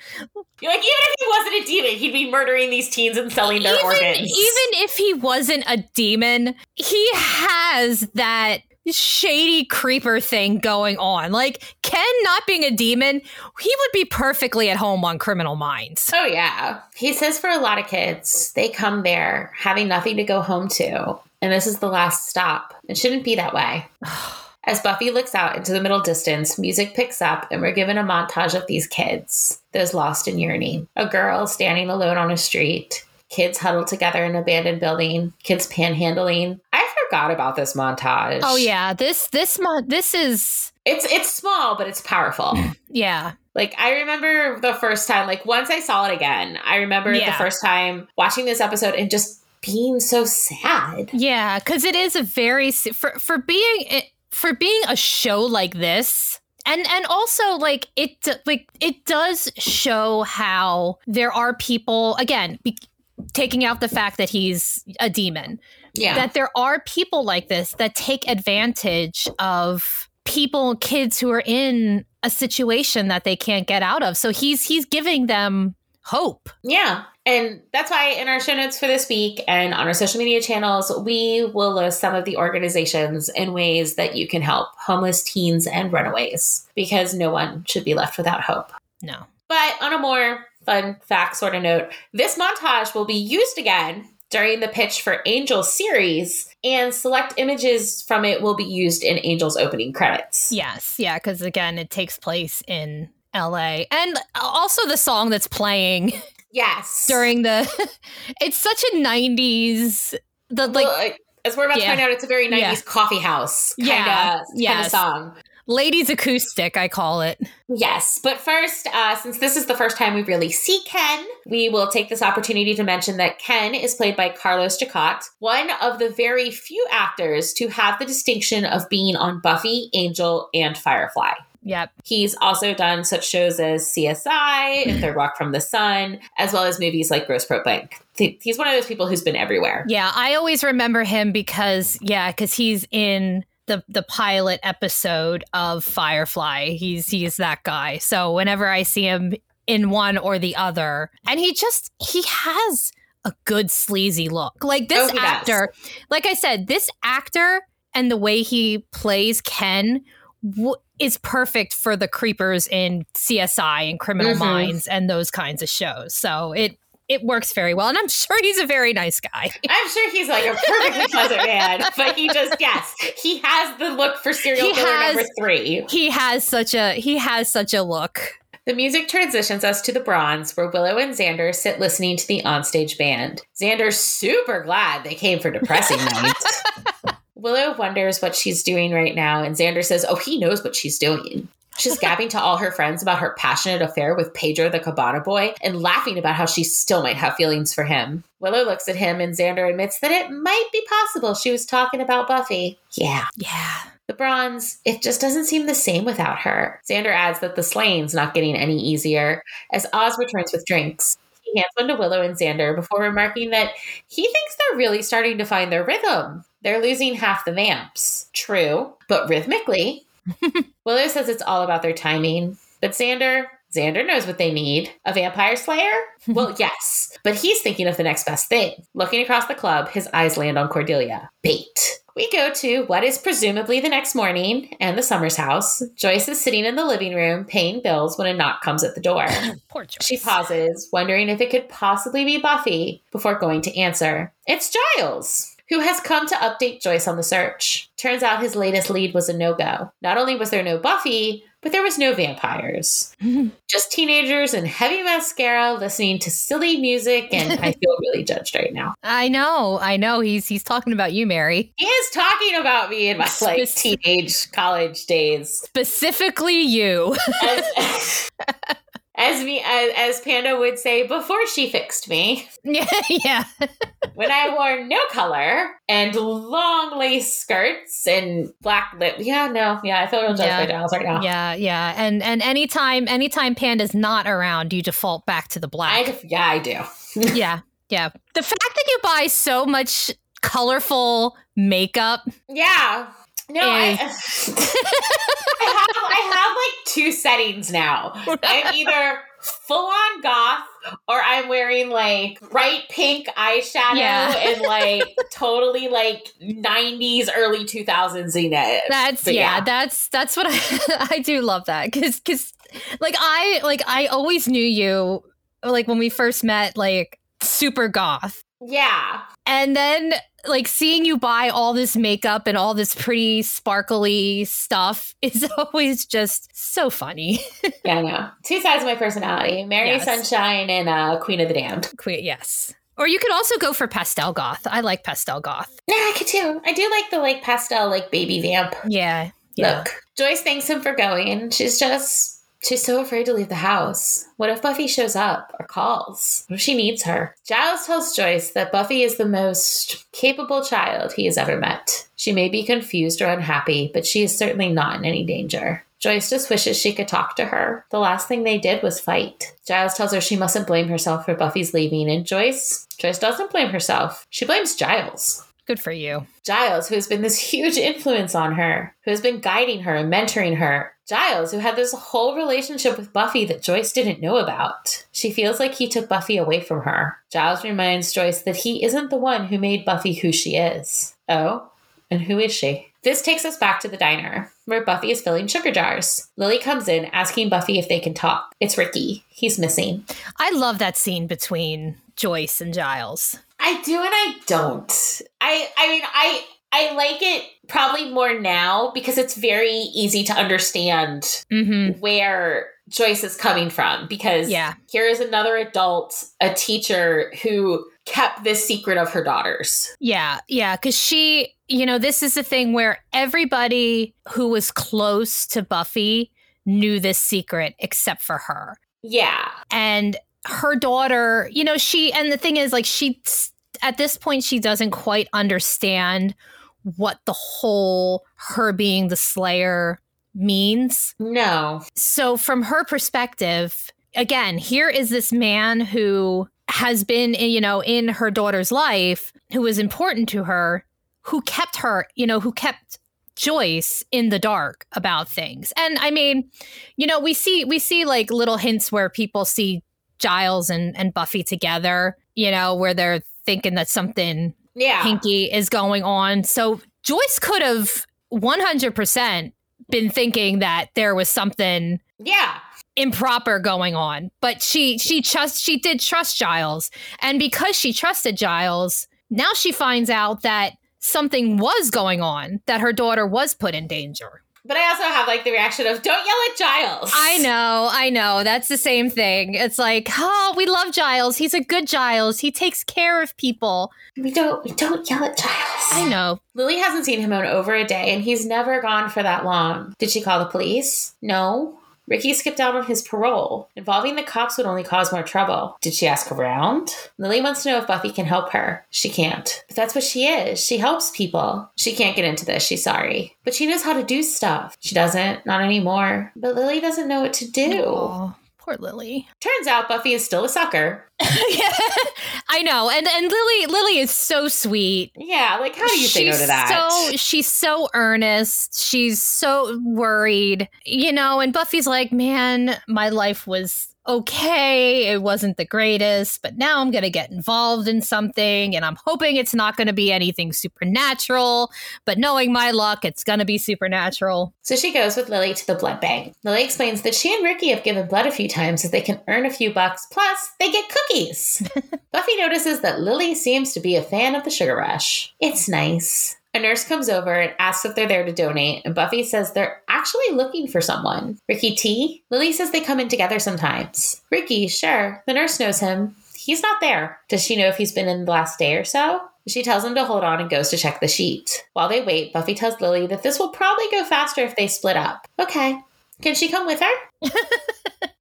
even if he wasn't a demon, he'd be murdering these teens and selling their even, organs. Even if he wasn't a demon, he has that shady creeper thing going on. Like Ken not being a demon, he would be perfectly at home on Criminal Minds. Oh yeah. He says for a lot of kids, they come there having nothing to go home to, and this is the last stop. It shouldn't be that way. (sighs) As Buffy looks out into the middle distance, music picks up and we're given a montage of these kids, those lost in yearning. A girl standing alone on a street, kids huddled together in an abandoned building, kids panhandling. I forgot about this montage. Oh yeah, this this mon- this is it's it's small but it's powerful. Hmm. yeah. Like I remember the first time like once I saw it again, I remember yeah. the first time watching this episode and just being so sad. Yeah, cuz it is a very for for being eh, for being a show like this, and and also like it like it does show how there are people again be, taking out the fact that he's a demon yeah. that there are people like this that take advantage of people kids who are in a situation that they can't get out of so he's he's giving them hope. Yeah. And that's why in our show notes for this week and on our social media channels we will list some of the organizations and ways that you can help homeless teens and runaways because no one should be left without hope. No. But on a more fun fact sort of note this montage will be used again during the pitch for Angel's series, and select images from it will be used in Angel's opening credits. Yes, yeah, because again, it takes place in LA. And also the song that's playing. Yes. During the. (laughs) it's such a 90s. The like. Well, as we're about yeah. to find out, it's a very 90s yeah. coffee house kind of yeah. yes. song. Ladies acoustic, I call it. Yes, but first, uh, since this is the first time we really see Ken, we will take this opportunity to mention that Ken is played by Carlos Jacott, one of the very few actors to have the distinction of being on Buffy, Angel, and Firefly. Yep. He's also done such shows as CSI and Third Rock from the Sun, as well as movies like Grosse Pointe Blank. He's one of those people who's been everywhere. Yeah, I always remember him because, yeah, because he's in the the pilot episode of Firefly. He's he's that guy. So whenever I see him in one or the other, and he just he has a good sleazy look. Like this oh, actor, does. like I said, this actor and the way he plays Ken w- is perfect for the creepers in CSI and Criminal mm-hmm. Minds and those kinds of shows. So it it works very well. And I'm sure he's a very nice guy. (laughs) I'm sure he's like a perfectly pleasant man, but he just, yes, he has the look for serial he killer has, number three. He has such a, he has such a look. The music transitions us to the bronze, where Willow and Xander sit listening to the onstage band. Xander's super glad they came for depressing (laughs) nights. Willow wonders what she's doing right now, and Xander says, Oh, he knows what she's doing. She's gabbing to all her friends about her passionate affair with Pedro the Cabana boy and laughing about how she still might have feelings for him. Willow looks at him and Xander admits that it might be possible she was talking about Buffy. Yeah. Yeah. The bronze, it just doesn't seem the same without her. Xander adds that the slaying's not getting any easier as Oz returns with drinks. He hands one to Willow and Xander before remarking that he thinks they're really starting to find their rhythm. They're losing half the vamps. True, but rhythmically, (laughs) Willow says it's all about their timing, but Xander, Xander knows what they need. A vampire slayer? (laughs) Well, yes, but he's thinking of the next best thing. Looking across the club, his eyes land on Cordelia. Bait. We go to what is presumably the next morning and the Summers house. Joyce is sitting in the living room paying bills when a knock comes at the door. (laughs) Poor Joyce. She pauses, wondering if it could possibly be Buffy before going to answer. It's Giles who has come to update Joyce on the search. Turns out his latest lead was a no go. Not only was there no Buffy, but there was no vampires. (laughs) Just teenagers and heavy mascara listening to silly music, and I (laughs) feel really judged right now. I know, I know. He's he's talking about you, Mary. He is talking about me in my like teenage college days. Specifically you. As, (laughs) as me as, as Panda would say before she fixed me. Yeah, (laughs) yeah. when I wore no color and long lace skirts and black lip. Yeah, no, yeah, I feel real judged yeah. by right now. Yeah, yeah, and and anytime anytime Panda's not around, you default back to the black. I, yeah, I do. (laughs) yeah, yeah. The fact that you buy so much colorful makeup. Yeah. No, I, eh. (laughs) I, have I have like two settings now. I'm (laughs) either full on goth or I'm wearing like bright pink eyeshadow yeah. and like (laughs) totally like 90s early 2000s Zenith. That's yeah, yeah, that's that's what I I do love that cuz cuz like I like I always knew you like when we first met like super goth. Yeah. And then like seeing you buy all this makeup and all this pretty sparkly stuff (laughs) is always just so funny. (laughs) yeah, I know. Two sides of my personality Mary yes. Sunshine and uh, Queen of the Damned. Queen, yes. Or you could also go for pastel goth. I like pastel goth. Yeah, I could too. I do like the like pastel, like baby vamp. Yeah. yeah. Look, Joyce thanks him for going. She's just She's so afraid to leave the house. What if Buffy shows up or calls? What if she needs her? Giles tells Joyce that Buffy is the most capable child he has ever met. She may be confused or unhappy, but she is certainly not in any danger. Joyce just wishes she could talk to her. The last thing they did was fight. Giles tells her she mustn't blame herself for Buffy's leaving, and Joyce Joyce doesn't blame herself. She blames Giles. Good for you. Giles, who has been this huge influence on her, who has been guiding her and mentoring her, Giles, who had this whole relationship with Buffy that Joyce didn't know about. She feels like he took Buffy away from her. Giles reminds Joyce that he isn't the one who made Buffy who she is. Oh, and who is she? This takes us back to the diner, where Buffy is filling sugar jars. Lily comes in asking Buffy if they can talk. It's Ricky. He's missing. I love that scene between Joyce and Giles. I do and I don't. I I mean I I like it probably more now because it's very easy to understand mm-hmm. where Joyce is coming from. Because yeah. here is another adult, a teacher who kept this secret of her daughters. Yeah, yeah, because she, you know, this is the thing where everybody who was close to Buffy knew this secret except for her. Yeah. And her daughter, you know, she, and the thing is, like, she, at this point, she doesn't quite understand what the whole her being the Slayer means. No. So, from her perspective, again, here is this man who has been, you know, in her daughter's life, who was important to her, who kept her, you know, who kept Joyce in the dark about things. And I mean, you know, we see we see like little hints where people see Giles and, and Buffy together, you know, where they're thinking that something yeah. hinky is going on. So Joyce could have 100% been thinking that there was something yeah improper going on but she she trust she did trust giles and because she trusted giles now she finds out that something was going on that her daughter was put in danger but I also have like the reaction of don't yell at Giles. I know, I know. That's the same thing. It's like, oh, we love Giles. He's a good Giles. He takes care of people. We don't we don't yell at Giles. I know. Lily hasn't seen him in over a day and he's never gone for that long. Did she call the police? No. Ricky skipped out on his parole. Involving the cops would only cause more trouble. Did she ask around? Lily wants to know if Buffy can help her. She can't. But that's what she is. She helps people. She can't get into this. She's sorry. But she knows how to do stuff. She doesn't. Not anymore. But Lily doesn't know what to do. Aww. Poor Lily. (laughs) Turns out Buffy is still a sucker. yeah, I know. And and Lily Lily is so sweet. Yeah, like how do you she's say no to that? So she's so earnest. She's so worried. You know, and Buffy's like, "Man, my life was okay, it wasn't the greatest, but now I'm going to get involved in something and I'm hoping it's not going to be anything supernatural, but knowing my luck, it's going to be supernatural. So she goes with Lily to the blood bank. Lily explains that she and Ricky have given blood a few times so they can earn a few bucks, plus they get cookies. (laughs) Buffy notices that Lily seems to be a fan of the sugar rush. It's nice. A nurse comes over and asks if they're there to donate, and Buffy says they're actually looking for someone. Ricky T? Lily says they come in together sometimes. Ricky, sure. The nurse knows him. He's not there. Does she know if he's been in the last day or so? She tells him to hold on and goes to check the sheet. While they wait, Buffy tells Lily that this will probably go faster if they split up. Okay. Can she come with her? (laughs)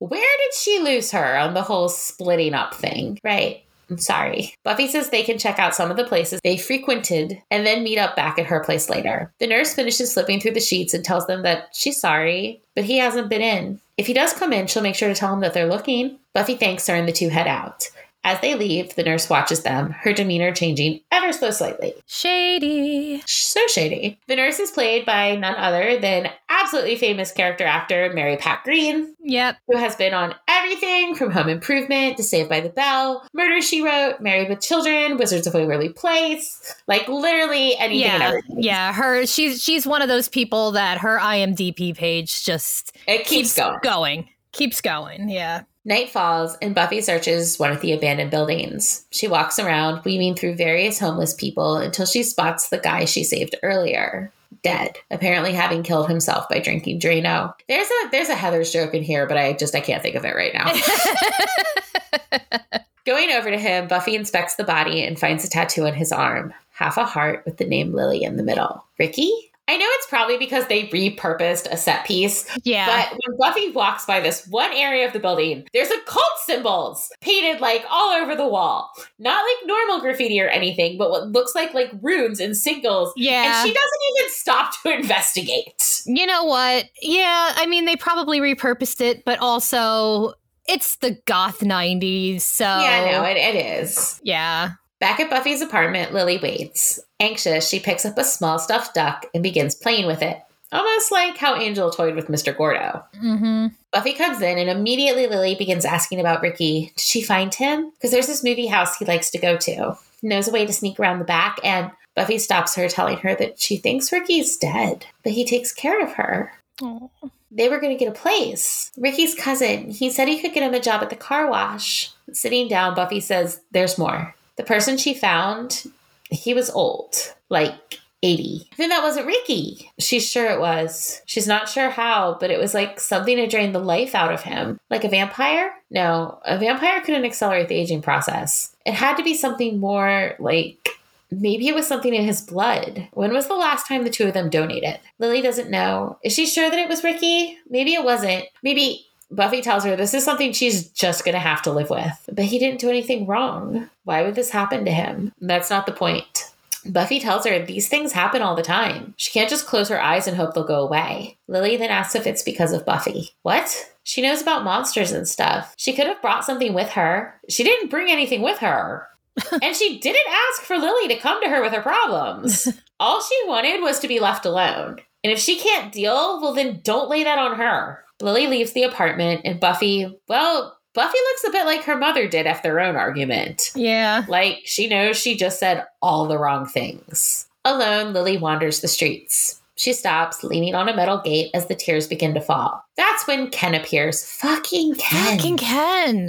Where did she lose her on the whole splitting up thing? Right. I'm sorry. Buffy says they can check out some of the places they frequented and then meet up back at her place later. The nurse finishes flipping through the sheets and tells them that she's sorry, but he hasn't been in. If he does come in, she'll make sure to tell him that they're looking. Buffy thanks her and the two head out. As they leave, the nurse watches them, her demeanor changing ever so slightly. Shady. So shady. The nurse is played by none other than absolutely famous character actor Mary Pat Green. Yep. Who has been on everything from Home Improvement to Saved by the Bell, Murder She Wrote, Married with Children, Wizards of Waverly Place, like literally anything yeah, Yeah, her she's she's one of those people that her IMDb page just it keeps, keeps going. Going. Keeps going. Yeah. Night falls, and Buffy searches one of the abandoned buildings. She walks around, weaving through various homeless people until she spots the guy she saved earlier, dead, apparently having killed himself by drinking Drano. There's a there's a Heather's joke in here, but I just I can't think of it right now. (laughs) Going over to him, Buffy inspects the body and finds a tattoo on his arm, half a heart with the name Lily in the middle. Ricky? I know it's probably because they repurposed a set piece. Yeah. But when Buffy walks by this one area of the building, there's occult symbols painted like all over the wall. Not like normal graffiti or anything, but what looks like like runes and symbols. Yeah. And she doesn't even stop to investigate. You know what? Yeah, I mean they probably repurposed it, but also it's the goth 90s, so Yeah, no, it, it is. Yeah. Back at Buffy's apartment, Lily waits. Anxious, she picks up a small stuffed duck and begins playing with it, almost like how Angel toyed with Mr. Gordo. Mm-hmm. Buffy comes in, and immediately Lily begins asking about Ricky. Did she find him? Because there's this movie house he likes to go to. He knows a way to sneak around the back, and Buffy stops her, telling her that she thinks Ricky's dead, but he takes care of her. Aww. They were going to get a place. Ricky's cousin, he said he could get him a job at the car wash. Sitting down, Buffy says, There's more. The person she found, he was old, like 80. I that wasn't Ricky. She's sure it was. She's not sure how, but it was like something to drain the life out of him. Like a vampire? No, a vampire couldn't accelerate the aging process. It had to be something more like maybe it was something in his blood. When was the last time the two of them donated? Lily doesn't know. Is she sure that it was Ricky? Maybe it wasn't. Maybe Buffy tells her this is something she's just going to have to live with. But he didn't do anything wrong. Why would this happen to him? That's not the point. Buffy tells her these things happen all the time. She can't just close her eyes and hope they'll go away. Lily then asks if it's because of Buffy. What? She knows about monsters and stuff. She could have brought something with her. She didn't bring anything with her. (laughs) and she didn't ask for Lily to come to her with her problems. (laughs) all she wanted was to be left alone. And if she can't deal, well, then don't lay that on her. Lily leaves the apartment, and Buffy, well, Buffy looks a bit like her mother did after their own argument. Yeah. Like she knows she just said all the wrong things. Alone, Lily wanders the streets. She stops, leaning on a metal gate as the tears begin to fall. That's when Ken appears. Fucking Ken. Fucking Ken.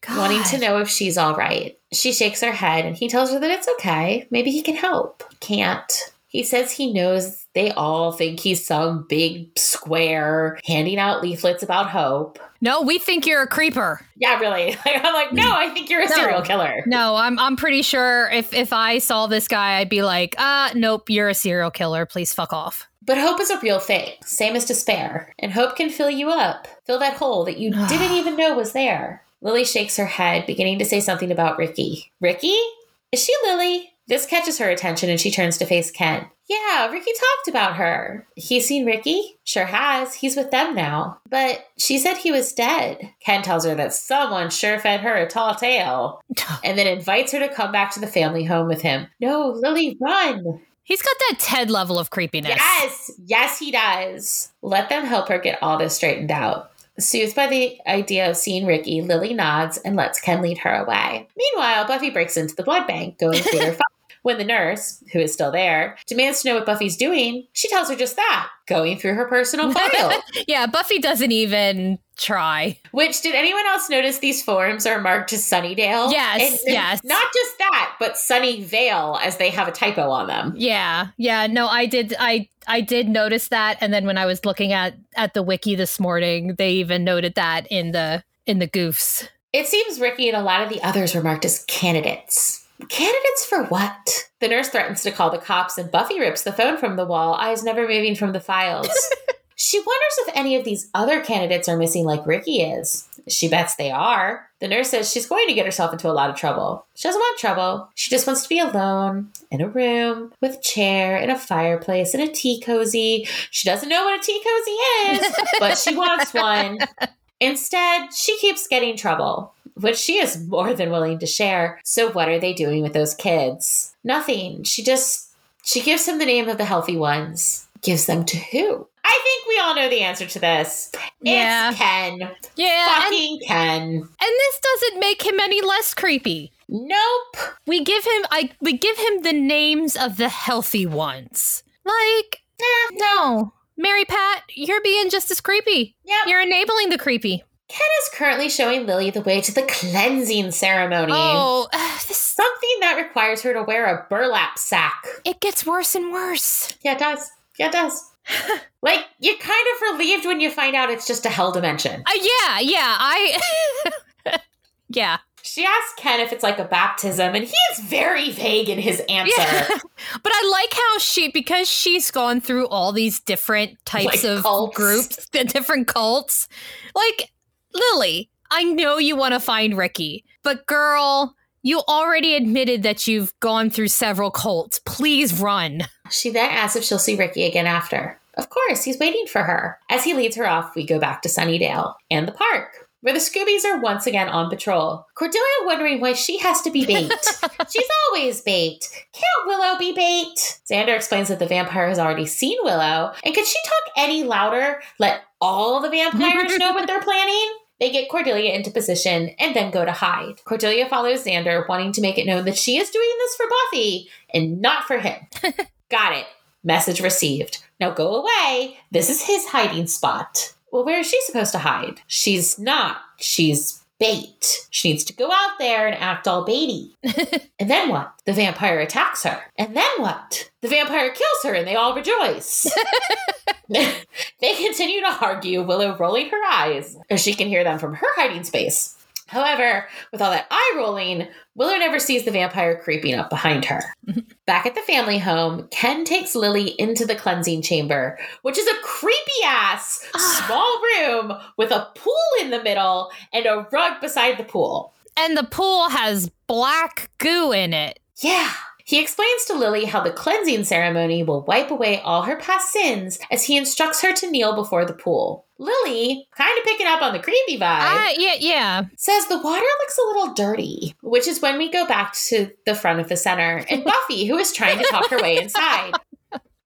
God. Wanting to know if she's all right. She shakes her head and he tells her that it's okay. Maybe he can help. Can't. He says he knows they all think he's some big square handing out leaflets about hope. No, we think you're a creeper. Yeah, really. (laughs) I'm like, no, I think you're a no. serial killer. No, I'm I'm pretty sure if if I saw this guy, I'd be like, uh, nope, you're a serial killer. Please fuck off. But hope is a real thing, same as despair. And hope can fill you up, fill that hole that you (sighs) didn't even know was there. Lily shakes her head, beginning to say something about Ricky. Ricky? Is she Lily? This catches her attention and she turns to face Ken. Yeah, Ricky talked about her. He's seen Ricky? Sure has. He's with them now. But she said he was dead. Ken tells her that someone sure fed her a tall tale (laughs) and then invites her to come back to the family home with him. No, Lily, run. He's got that Ted level of creepiness. Yes, yes, he does. Let them help her get all this straightened out. Soothed by the idea of seeing Ricky, Lily nods and lets Ken lead her away. Meanwhile, Buffy breaks into the blood bank, going through (laughs) their when the nurse, who is still there, demands to know what Buffy's doing, she tells her just that, going through her personal (laughs) file. yeah, Buffy doesn't even try. Which did anyone else notice these forms are marked to Sunnydale? Yes, and, yes. Not just that, but Sunnyvale as they have a typo on them. Yeah, yeah. No, I did. I I did notice that, and then when I was looking at at the wiki this morning, they even noted that in the in the goofs. It seems Ricky and a lot of the others were marked as candidates. Candidates for what? The nurse threatens to call the cops, and Buffy rips the phone from the wall, eyes never moving from the files. (laughs) she wonders if any of these other candidates are missing like Ricky is. She bets they are. The nurse says she's going to get herself into a lot of trouble. She doesn't want trouble. She just wants to be alone in a room with a chair and a fireplace and a tea cozy. She doesn't know what a tea cozy is, but she wants (laughs) one. Instead, she keeps getting trouble, which she is more than willing to share. So, what are they doing with those kids? Nothing. She just she gives him the name of the healthy ones. Gives them to who? I think we all know the answer to this. Yeah. It's Ken. Yeah. Fucking and, Ken. And this doesn't make him any less creepy. Nope. We give him I we give him the names of the healthy ones. Like eh, no. Mary Pat, you're being just as creepy. Yeah. You're enabling the creepy. Ken is currently showing Lily the way to the cleansing ceremony. Oh, (sighs) this- something that requires her to wear a burlap sack. It gets worse and worse. Yeah, it does. Yeah, it does. (sighs) like you're kind of relieved when you find out it's just a hell dimension. Uh, yeah, yeah. I (laughs) Yeah. She asks Ken if it's like a baptism, and he is very vague in his answer. Yeah. (laughs) but I like how she, because she's gone through all these different types like of cults. groups, the (laughs) different cults. Like, Lily, I know you want to find Ricky, but girl, you already admitted that you've gone through several cults. Please run. She then asks if she'll see Ricky again after. Of course, he's waiting for her. As he leads her off, we go back to Sunnydale and the park where the Scoobies are once again on patrol. Cordelia wondering why she has to be bait. (laughs) She's always bait. Can't Willow be bait? Xander explains that the vampire has already seen Willow, and could she talk any louder? Let all the vampires know what they're (laughs) planning? They get Cordelia into position and then go to hide. Cordelia follows Xander, wanting to make it known that she is doing this for Buffy and not for him. (laughs) Got it. Message received. Now go away. This is his hiding spot. Well, where is she supposed to hide? She's not. She's bait. She needs to go out there and act all baity. (laughs) and then what? The vampire attacks her. And then what? The vampire kills her and they all rejoice. (laughs) (laughs) they continue to argue, Willow rolling her eyes as she can hear them from her hiding space. However, with all that eye rolling, Willow never sees the vampire creeping up behind her. (laughs) Back at the family home, Ken takes Lily into the cleansing chamber, which is a creepy ass small room with a pool in the middle and a rug beside the pool. And the pool has black goo in it. Yeah. He explains to Lily how the cleansing ceremony will wipe away all her past sins as he instructs her to kneel before the pool. Lily, kind of picking up on the creepy vibe, Uh, yeah, yeah. says the water looks a little dirty, which is when we go back to the front of the center and (laughs) Buffy, who is trying to talk her way inside,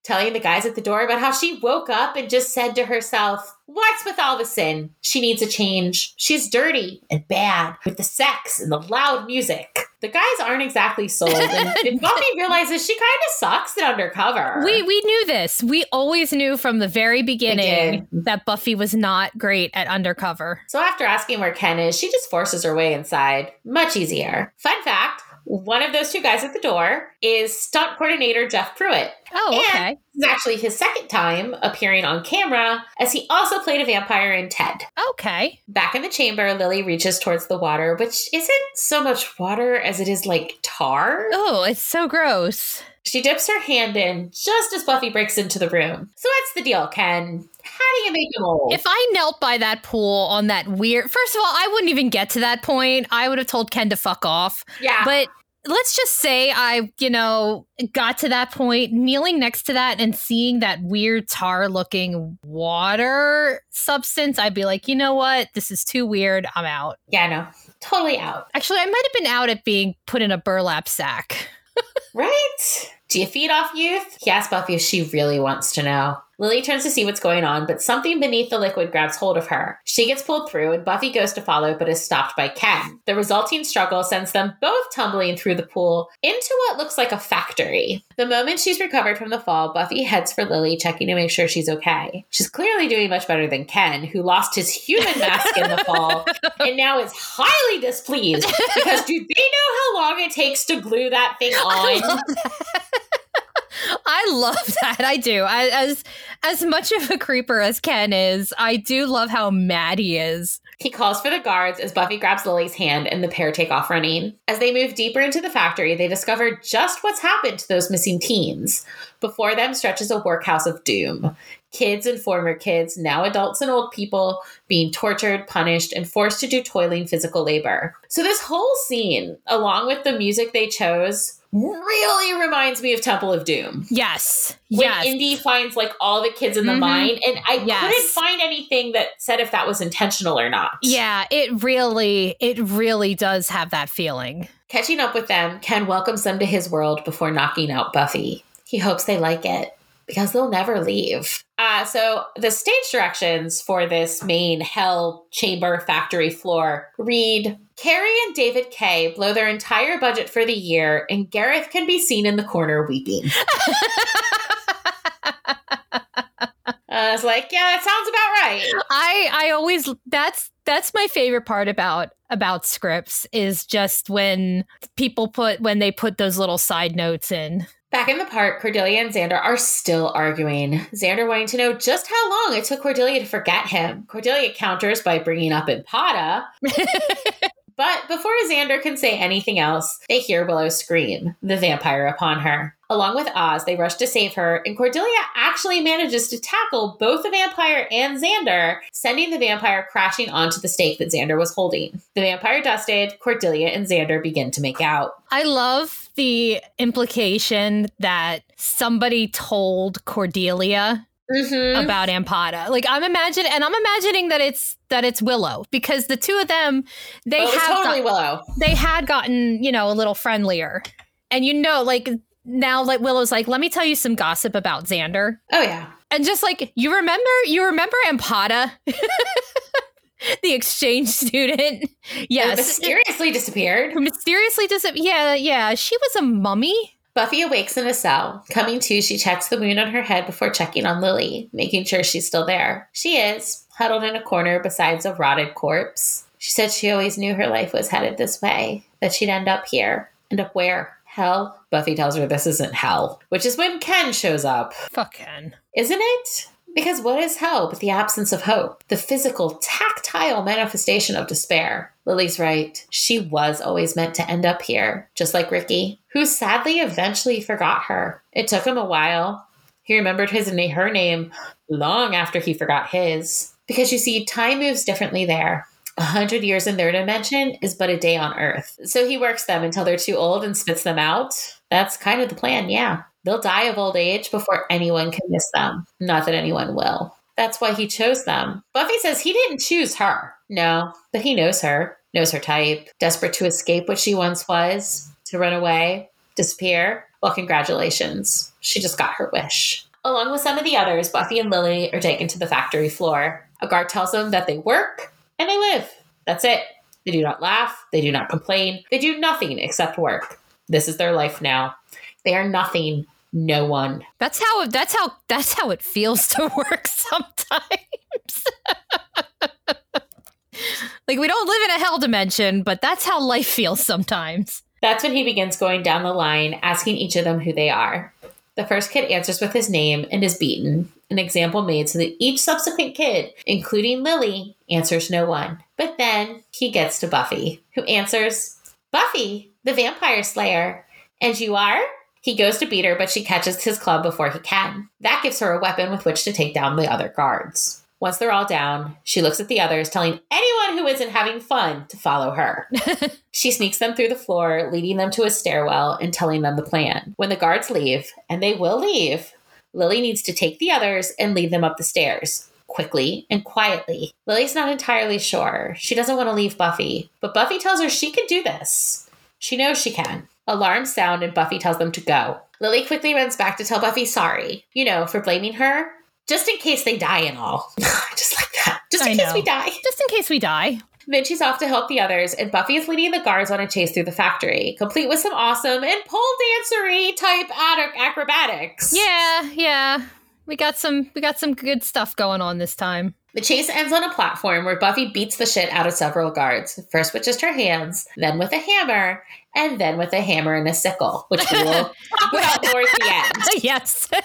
telling the guys at the door about how she woke up and just said to herself, What's with all the sin? She needs a change. She's dirty and bad with the sex and the loud music. The guys aren't exactly sold, and, (laughs) and Buffy realizes she kind of sucks at undercover. We we knew this. We always knew from the very beginning that Buffy was not great at undercover. So after asking where Ken is, she just forces her way inside. Much easier. Fun fact one of those two guys at the door is stunt coordinator Jeff Pruitt. Oh, okay. And this is actually his second time appearing on camera, as he also played a vampire in Ted. Okay. Back in the chamber, Lily reaches towards the water, which isn't so much water as it is like tar. Oh, it's so gross. She dips her hand in just as Buffy breaks into the room. So what's the deal, Ken? How do you make him old? If I knelt by that pool on that weird, first of all, I wouldn't even get to that point. I would have told Ken to fuck off. yeah. But let's just say I, you know, got to that point, kneeling next to that and seeing that weird tar looking water substance, I'd be like, you know what? This is too weird. I'm out. yeah, no. Totally out. Actually, I might have been out at being put in a burlap sack. (laughs) Right? Do you feed off youth? He asked Buffy if she really wants to know. Lily turns to see what's going on, but something beneath the liquid grabs hold of her. She gets pulled through, and Buffy goes to follow, but is stopped by Ken. The resulting struggle sends them both tumbling through the pool into what looks like a factory. The moment she's recovered from the fall, Buffy heads for Lily, checking to make sure she's okay. She's clearly doing much better than Ken, who lost his human mask in the fall (laughs) and now is highly displeased because do they know how long it takes to glue that thing on? I love (laughs) that. I do. I, as as much of a creeper as Ken is, I do love how mad he is. He calls for the guards as Buffy grabs Lily's hand and the pair take off running. As they move deeper into the factory, they discover just what's happened to those missing teens. Before them stretches a workhouse of doom. Kids and former kids, now adults and old people, being tortured, punished, and forced to do toiling physical labor. So, this whole scene, along with the music they chose, really reminds me of Temple of Doom. Yes. When yes. Indy finds like all the kids in the Mhm. mine, and I Yes. couldn't find anything that said if that was intentional or not. yeah, it really it really does have that feeling. Catching up with them, Ken welcomes them to his world before knocking out Buffy. He hopes they like it because they'll never leave. Uh, so, the stage directions for this main Hell Chamber factory floor read Carrie and David Kay blow their entire budget for the year, and Gareth can be seen in the corner weeping. (laughs) I was like, yeah, that sounds about right. I I always that's that's my favorite part about about scripts is just when people put when they put those little side notes in. Back in the park, Cordelia and Xander are still arguing. Xander wanting to know just how long it took Cordelia to forget him. Cordelia counters by bringing up Ampata. (laughs) but before Xander can say anything else, they hear Willow scream, the vampire upon her. Along with Oz, they rush to save her, and Cordelia actually manages to tackle both the vampire and Xander, sending the vampire crashing onto the stake that Xander was holding. The vampire dusted, Cordelia and Xander begin to make out. I love the implication that somebody told Cordelia Mm-hmm. about Ampata. Like I'm imagining, and I'm imagining that it's that it's Willow because the two of them they oh, have totally got- Willow. they had gotten you know a little friendlier, and you know like now like Willow's like let me tell you some gossip about Xander, Oh, yeah. and just like you remember you remember Ampata. (laughs) The exchange student, yes, mysteriously disappeared. who mysteriously dis- Yeah, yeah, she was a mummy. Buffy awakes in a cell. Coming to, she checks the wound on her head before checking on Lily, making sure she's still there. She is, huddled in a corner beside a rotted corpse. She said she always knew her life was headed this way, that she'd end up here. End up where? Hell? Buffy tells her this isn't hell, which is when Ken shows up. Fuck Ken. Isn't it? Because what is hell but the absence of hope? The physical, tactile manifestation of despair. Lily's right. She was always meant to end up here, just like Ricky, who sadly eventually forgot her. It took him a while. He remembered his her name long after he forgot his. Because you see, time moves differently there. A hundred years in their dimension is but a day on Earth. So he works them until they're too old and spits them out. That's kind of the plan, yeah. They'll die of old age before anyone can miss them. Not that anyone will. That's why he chose them. Buffy says he didn't choose her. No, but he knows her, knows her type, desperate to escape what she once was, to run away, disappear. Well, congratulations. She just got her wish. Along with some of the others, Buffy and Lily are taken to the factory floor. A guard tells them that they work and they live. That's it. They do not laugh. They do not complain. They do nothing except work. This is their life now. They are nothing no one. That's how that's how that's how it feels to (laughs) work sometimes. (laughs) like we don't live in a hell dimension, but that's how life feels sometimes. That's when he begins going down the line, asking each of them who they are. The first kid answers with his name and is beaten, an example made so that each subsequent kid, including Lily, answers no one. But then he gets to Buffy, who answers, Buffy, the vampire slayer. And you are? He goes to beat her, but she catches his club before he can. That gives her a weapon with which to take down the other guards. Once they're all down, she looks at the others, telling anyone who isn't having fun to follow her. (laughs) she sneaks them through the floor, leading them to a stairwell and telling them the plan. When the guards leave, and they will leave, Lily needs to take the others and lead them up the stairs quickly and quietly. Lily's not entirely sure. She doesn't want to leave Buffy, but Buffy tells her she can do this. She knows she can. Alarms sound and Buffy tells them to go. Lily quickly runs back to tell Buffy sorry, you know, for blaming her, just in case they die and all. (laughs) just like that. Just in I case know. we die. Just in case we die. Then she's off to help the others, and Buffy is leading the guards on a chase through the factory, complete with some awesome and pole dancery type acrobatics. Yeah, yeah. We got some we got some good stuff going on this time. The chase ends on a platform where Buffy beats the shit out of several guards, first with just her hands, then with a hammer, and then with a hammer and a sickle, which we will (laughs) talk about more at the end. (laughs) Yes. (laughs)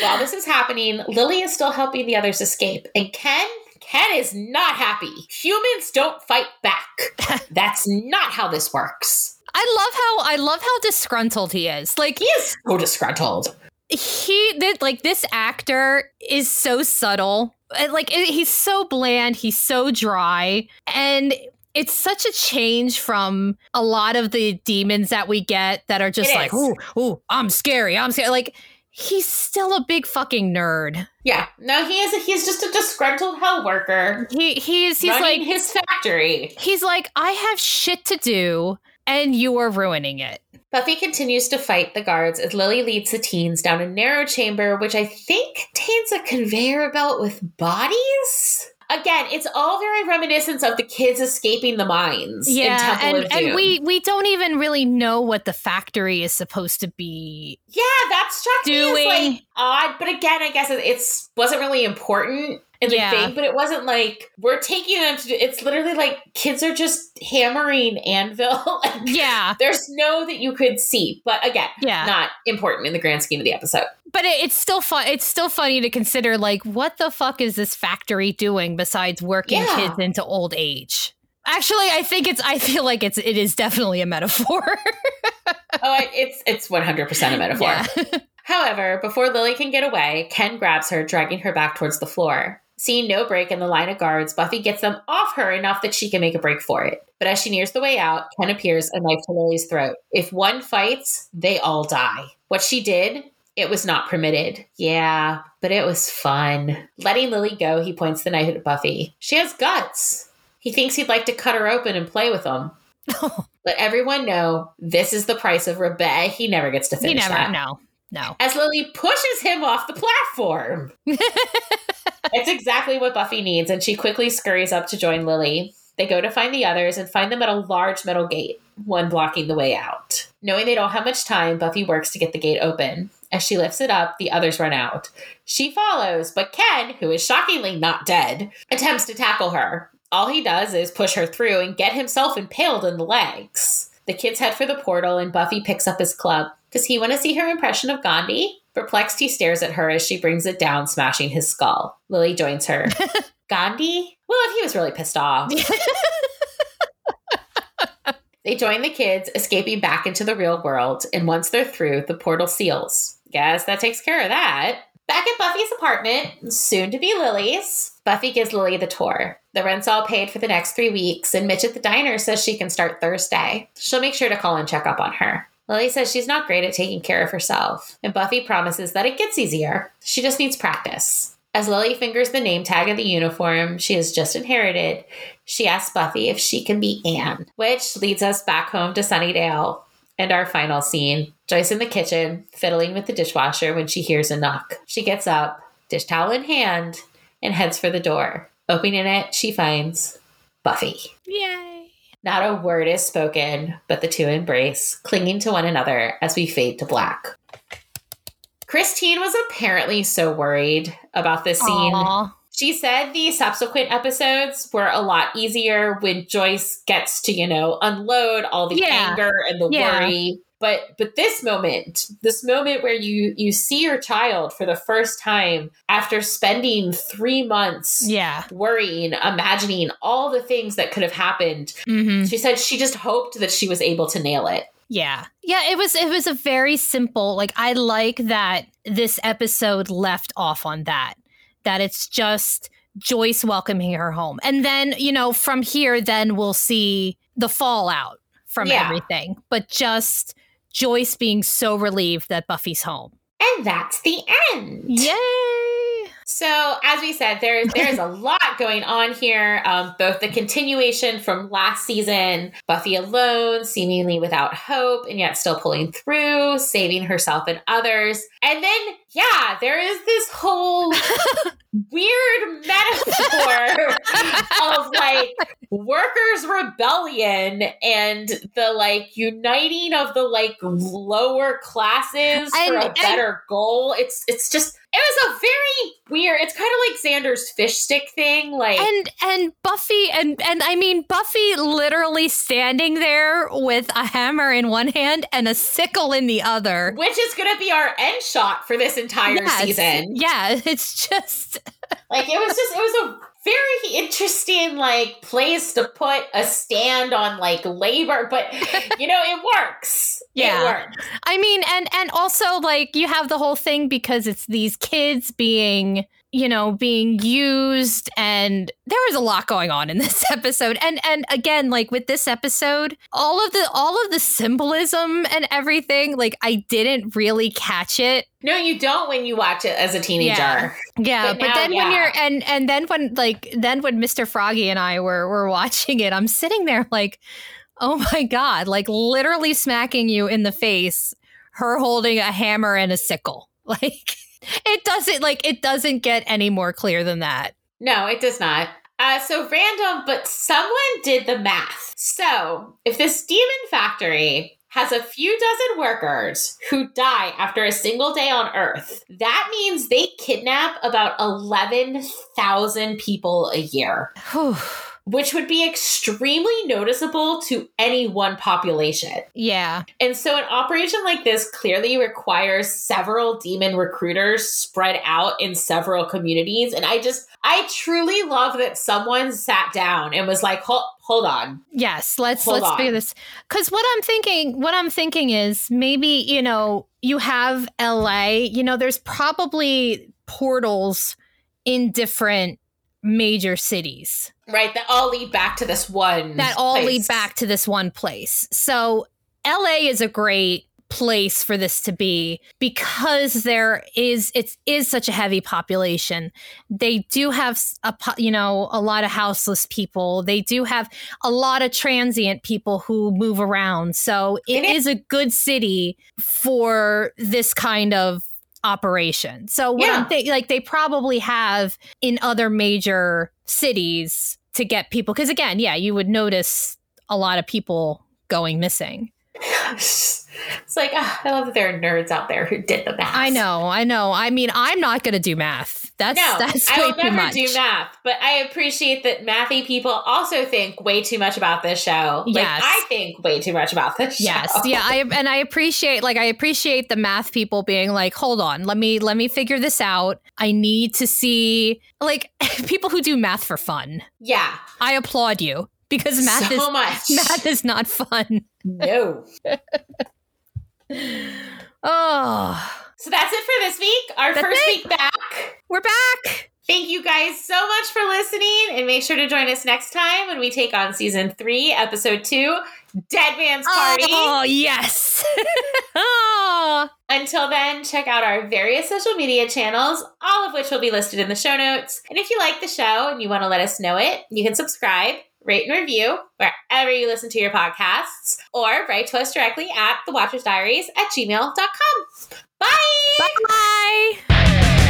While this is happening, Lily is still helping the others escape, and Ken Ken is not happy. Humans don't fight back. (laughs) That's not how this works. I love how I love how disgruntled he is. Like he is so disgruntled he did like this actor is so subtle uh, like he's so bland he's so dry and it's such a change from a lot of the demons that we get that are just like oh oh i'm scary i'm scary like he's still a big fucking nerd yeah. No he is a, he's just a disgruntled hell worker. He he's he's like his factory. he's like i have shit to do and you are ruining it. Buffy continues to fight the guards as Lily leads the teens down a narrow chamber, which I think contains a conveyor belt with bodies again, it's all very reminiscent of the kids escaping the mines. Yeah, and, and we we don't even really know what the factory is supposed to be. Yeah, that struck doing. me as like odd, but again, I guess it it's, wasn't really important the yeah. thing, but it wasn't like we're taking them to. Do, it's literally like kids are just hammering anvil. (laughs) yeah, there's no that you could see, but again, yeah, not important in the grand scheme of the episode but it, it's still fun. It's still funny to consider, like, what the fuck is this factory doing besides working yeah. kids into old age? Actually, I think it's. I feel like it's. It is definitely a metaphor. (laughs) oh, it's it's one hundred percent a metaphor. Yeah. (laughs) However, before Lily can get away, Ken grabs her, dragging her back towards the floor. Seeing no break in the line of guards, Buffy gets them off her enough that she can make a break for it. But as she nears the way out, Ken appears a knife to Lily's throat. If one fights, they all die. What she did it was not permitted. Yeah, but it was fun. Letting Lily go, he points the knife at Buffy. She has guts. He thinks he'd like to cut her open and play with them. (laughs) Let everyone know this is the price of Rebecca. He never gets to finish he never, that. No, no. As Lily pushes him off the platform. (laughs) it's exactly what Buffy needs, and she quickly scurries up to join Lily. They go to find the others and find them at a large metal gate, one blocking the way out. Knowing they don't have much time, Buffy works to get the gate open. As she lifts it up, the others run out. She follows, but Ken, who is shockingly not dead, attempts to tackle her. all he does is push her through and get himself impaled in the legs. The kids head for the portal, and Buffy picks up his club. Does he want to see her impression of Gandhi? Perplexed, he stares at her as she brings it down, smashing his skull. Lily joins her. (laughs) Gandhi? Well, if he was really pissed off. (laughs) they join the kids, escaping back into the real world, and once they're through, the portal seals. Guess that takes care of that. Back at Buffy's apartment, soon to be Lily's, Buffy gives Lily the tour. The rent's all paid for the next three weeks, and Mitch at the diner says she can start Thursday. She'll make sure to call and check up on her. Lily says she's not great at taking care of herself, and Buffy promises that it gets easier. She just needs practice. As Lily fingers the name tag of the uniform she has just inherited, she asks Buffy if she can be Anne, which leads us back home to Sunnydale. And our final scene Joyce in the kitchen, fiddling with the dishwasher when she hears a knock. She gets up, dish towel in hand, and heads for the door. Opening it, she finds Buffy. Yay. Not a word is spoken, but the two embrace, clinging to one another as we fade to black. Kristine was apparently so worried about this scene. Aww. She said the subsequent episodes were a lot easier when Joyce gets to, you know, unload all the Yeah. anger and the Yeah. worry. But but this moment, this moment where you you see your child for the first time after spending 3 months Yeah. worrying, imagining all the things that could have happened. hmm She said she just hoped that she was able to nail it. Yeah. Yeah, it was it was a very simple like I like that this episode left off on that. That it's just Joyce welcoming her home. And then, you know, from here then we'll see the fallout from Yeah. everything. But just Joyce being so relieved that Buffy's home. And that's the end. Yay! So, as we said, there there is a (laughs) lot going on here. Um, both the continuation from last season, Buffy alone, seemingly without hope, and yet still pulling through, saving herself and others. And then, yeah, there is this whole (laughs) weird metaphor of like workers' rebellion and the like uniting of the like lower classes for And- a and- better goal. It's it's just it was a very weird. It's kind of like Xander's fish stick thing. Like And and Buffy and and I mean Buffy literally standing there with a hammer in one hand and a sickle in the other. which is going to be our end shot for this entire Yes. season. Yeah, (laughs) it's just Like it was just it was a very interesting like place to put a stand on like labor, but you know it works. Yeah. it works. I mean, and and also like you have the whole thing because it's these kids being, you know, being used, and there was a lot going on in (laughs) this episode. And and again, like with this episode, all of the all of the symbolism and everything, like I didn't really catch it. No, you don't when you watch it as a teenager. Yeah. Yeah, But but, now, then when you're and and then when like then when Mr. Froggy and I were were watching it, I'm sitting there like, oh my god, like literally smacking you in the face, her holding a hammer and a sickle. (laughs) Like it doesn't like it doesn't get any more clear than that. No, it does not. Uh, so random, but someone did the math. So if this demon factory has a few dozen workers who die after a single day on Earth, that means they kidnap about 11,000 people a year, (sighs) Whew. Which would be extremely noticeable to any one population. yeah. And so, an operation like this clearly requires several demon recruiters spread out in several communities. And I just, I truly love that someone sat down and was like, hold, hold on. Yes, let's Hold let's on. figure this. Because what I'm thinking, what I'm thinking is maybe you know you have LA. You know, there's probably portals in different major cities Right? That all lead back to this one. that all lead back to this one place. So LA is a great place for this to be because there is it is such a heavy population they do have a you know a lot of houseless people they do have a lot of transient people who move around so it- is a good city for this kind of operation so what Yeah. i'm thinking like they probably have in other major cities to get people because again yeah you would notice a lot of people going missing it's like, ah, I love that there are nerds out there who did the math. I know, I know. I mean, I'm not going to do math. That's no, that's I will never much. do math, but I appreciate that mathy people also think way too much about this show. Like Yes. I think way too much about this show. Yes, yeah, I and I appreciate like I appreciate the math people being like, hold on, let me let me figure this out. I need to see like (laughs) people who do math for fun. Yeah. I applaud you because math so is much. (laughs) math is not fun. No. (laughs) Oh, So that's it for this week. Our That's first it. week back. we're back. Thank you guys so much for listening, and make sure to join us next time when we take on season three, episode two, Dead Man's Party. Oh yes. (laughs) oh. Until then, check out our various social media channels, all of which will be listed in the show notes. And if you like the show and you want to let us know it, you can subscribe, rate, and review wherever you listen to your podcasts, or write to us directly at thewatchersdiaries at gmail.com. Bye! Bye.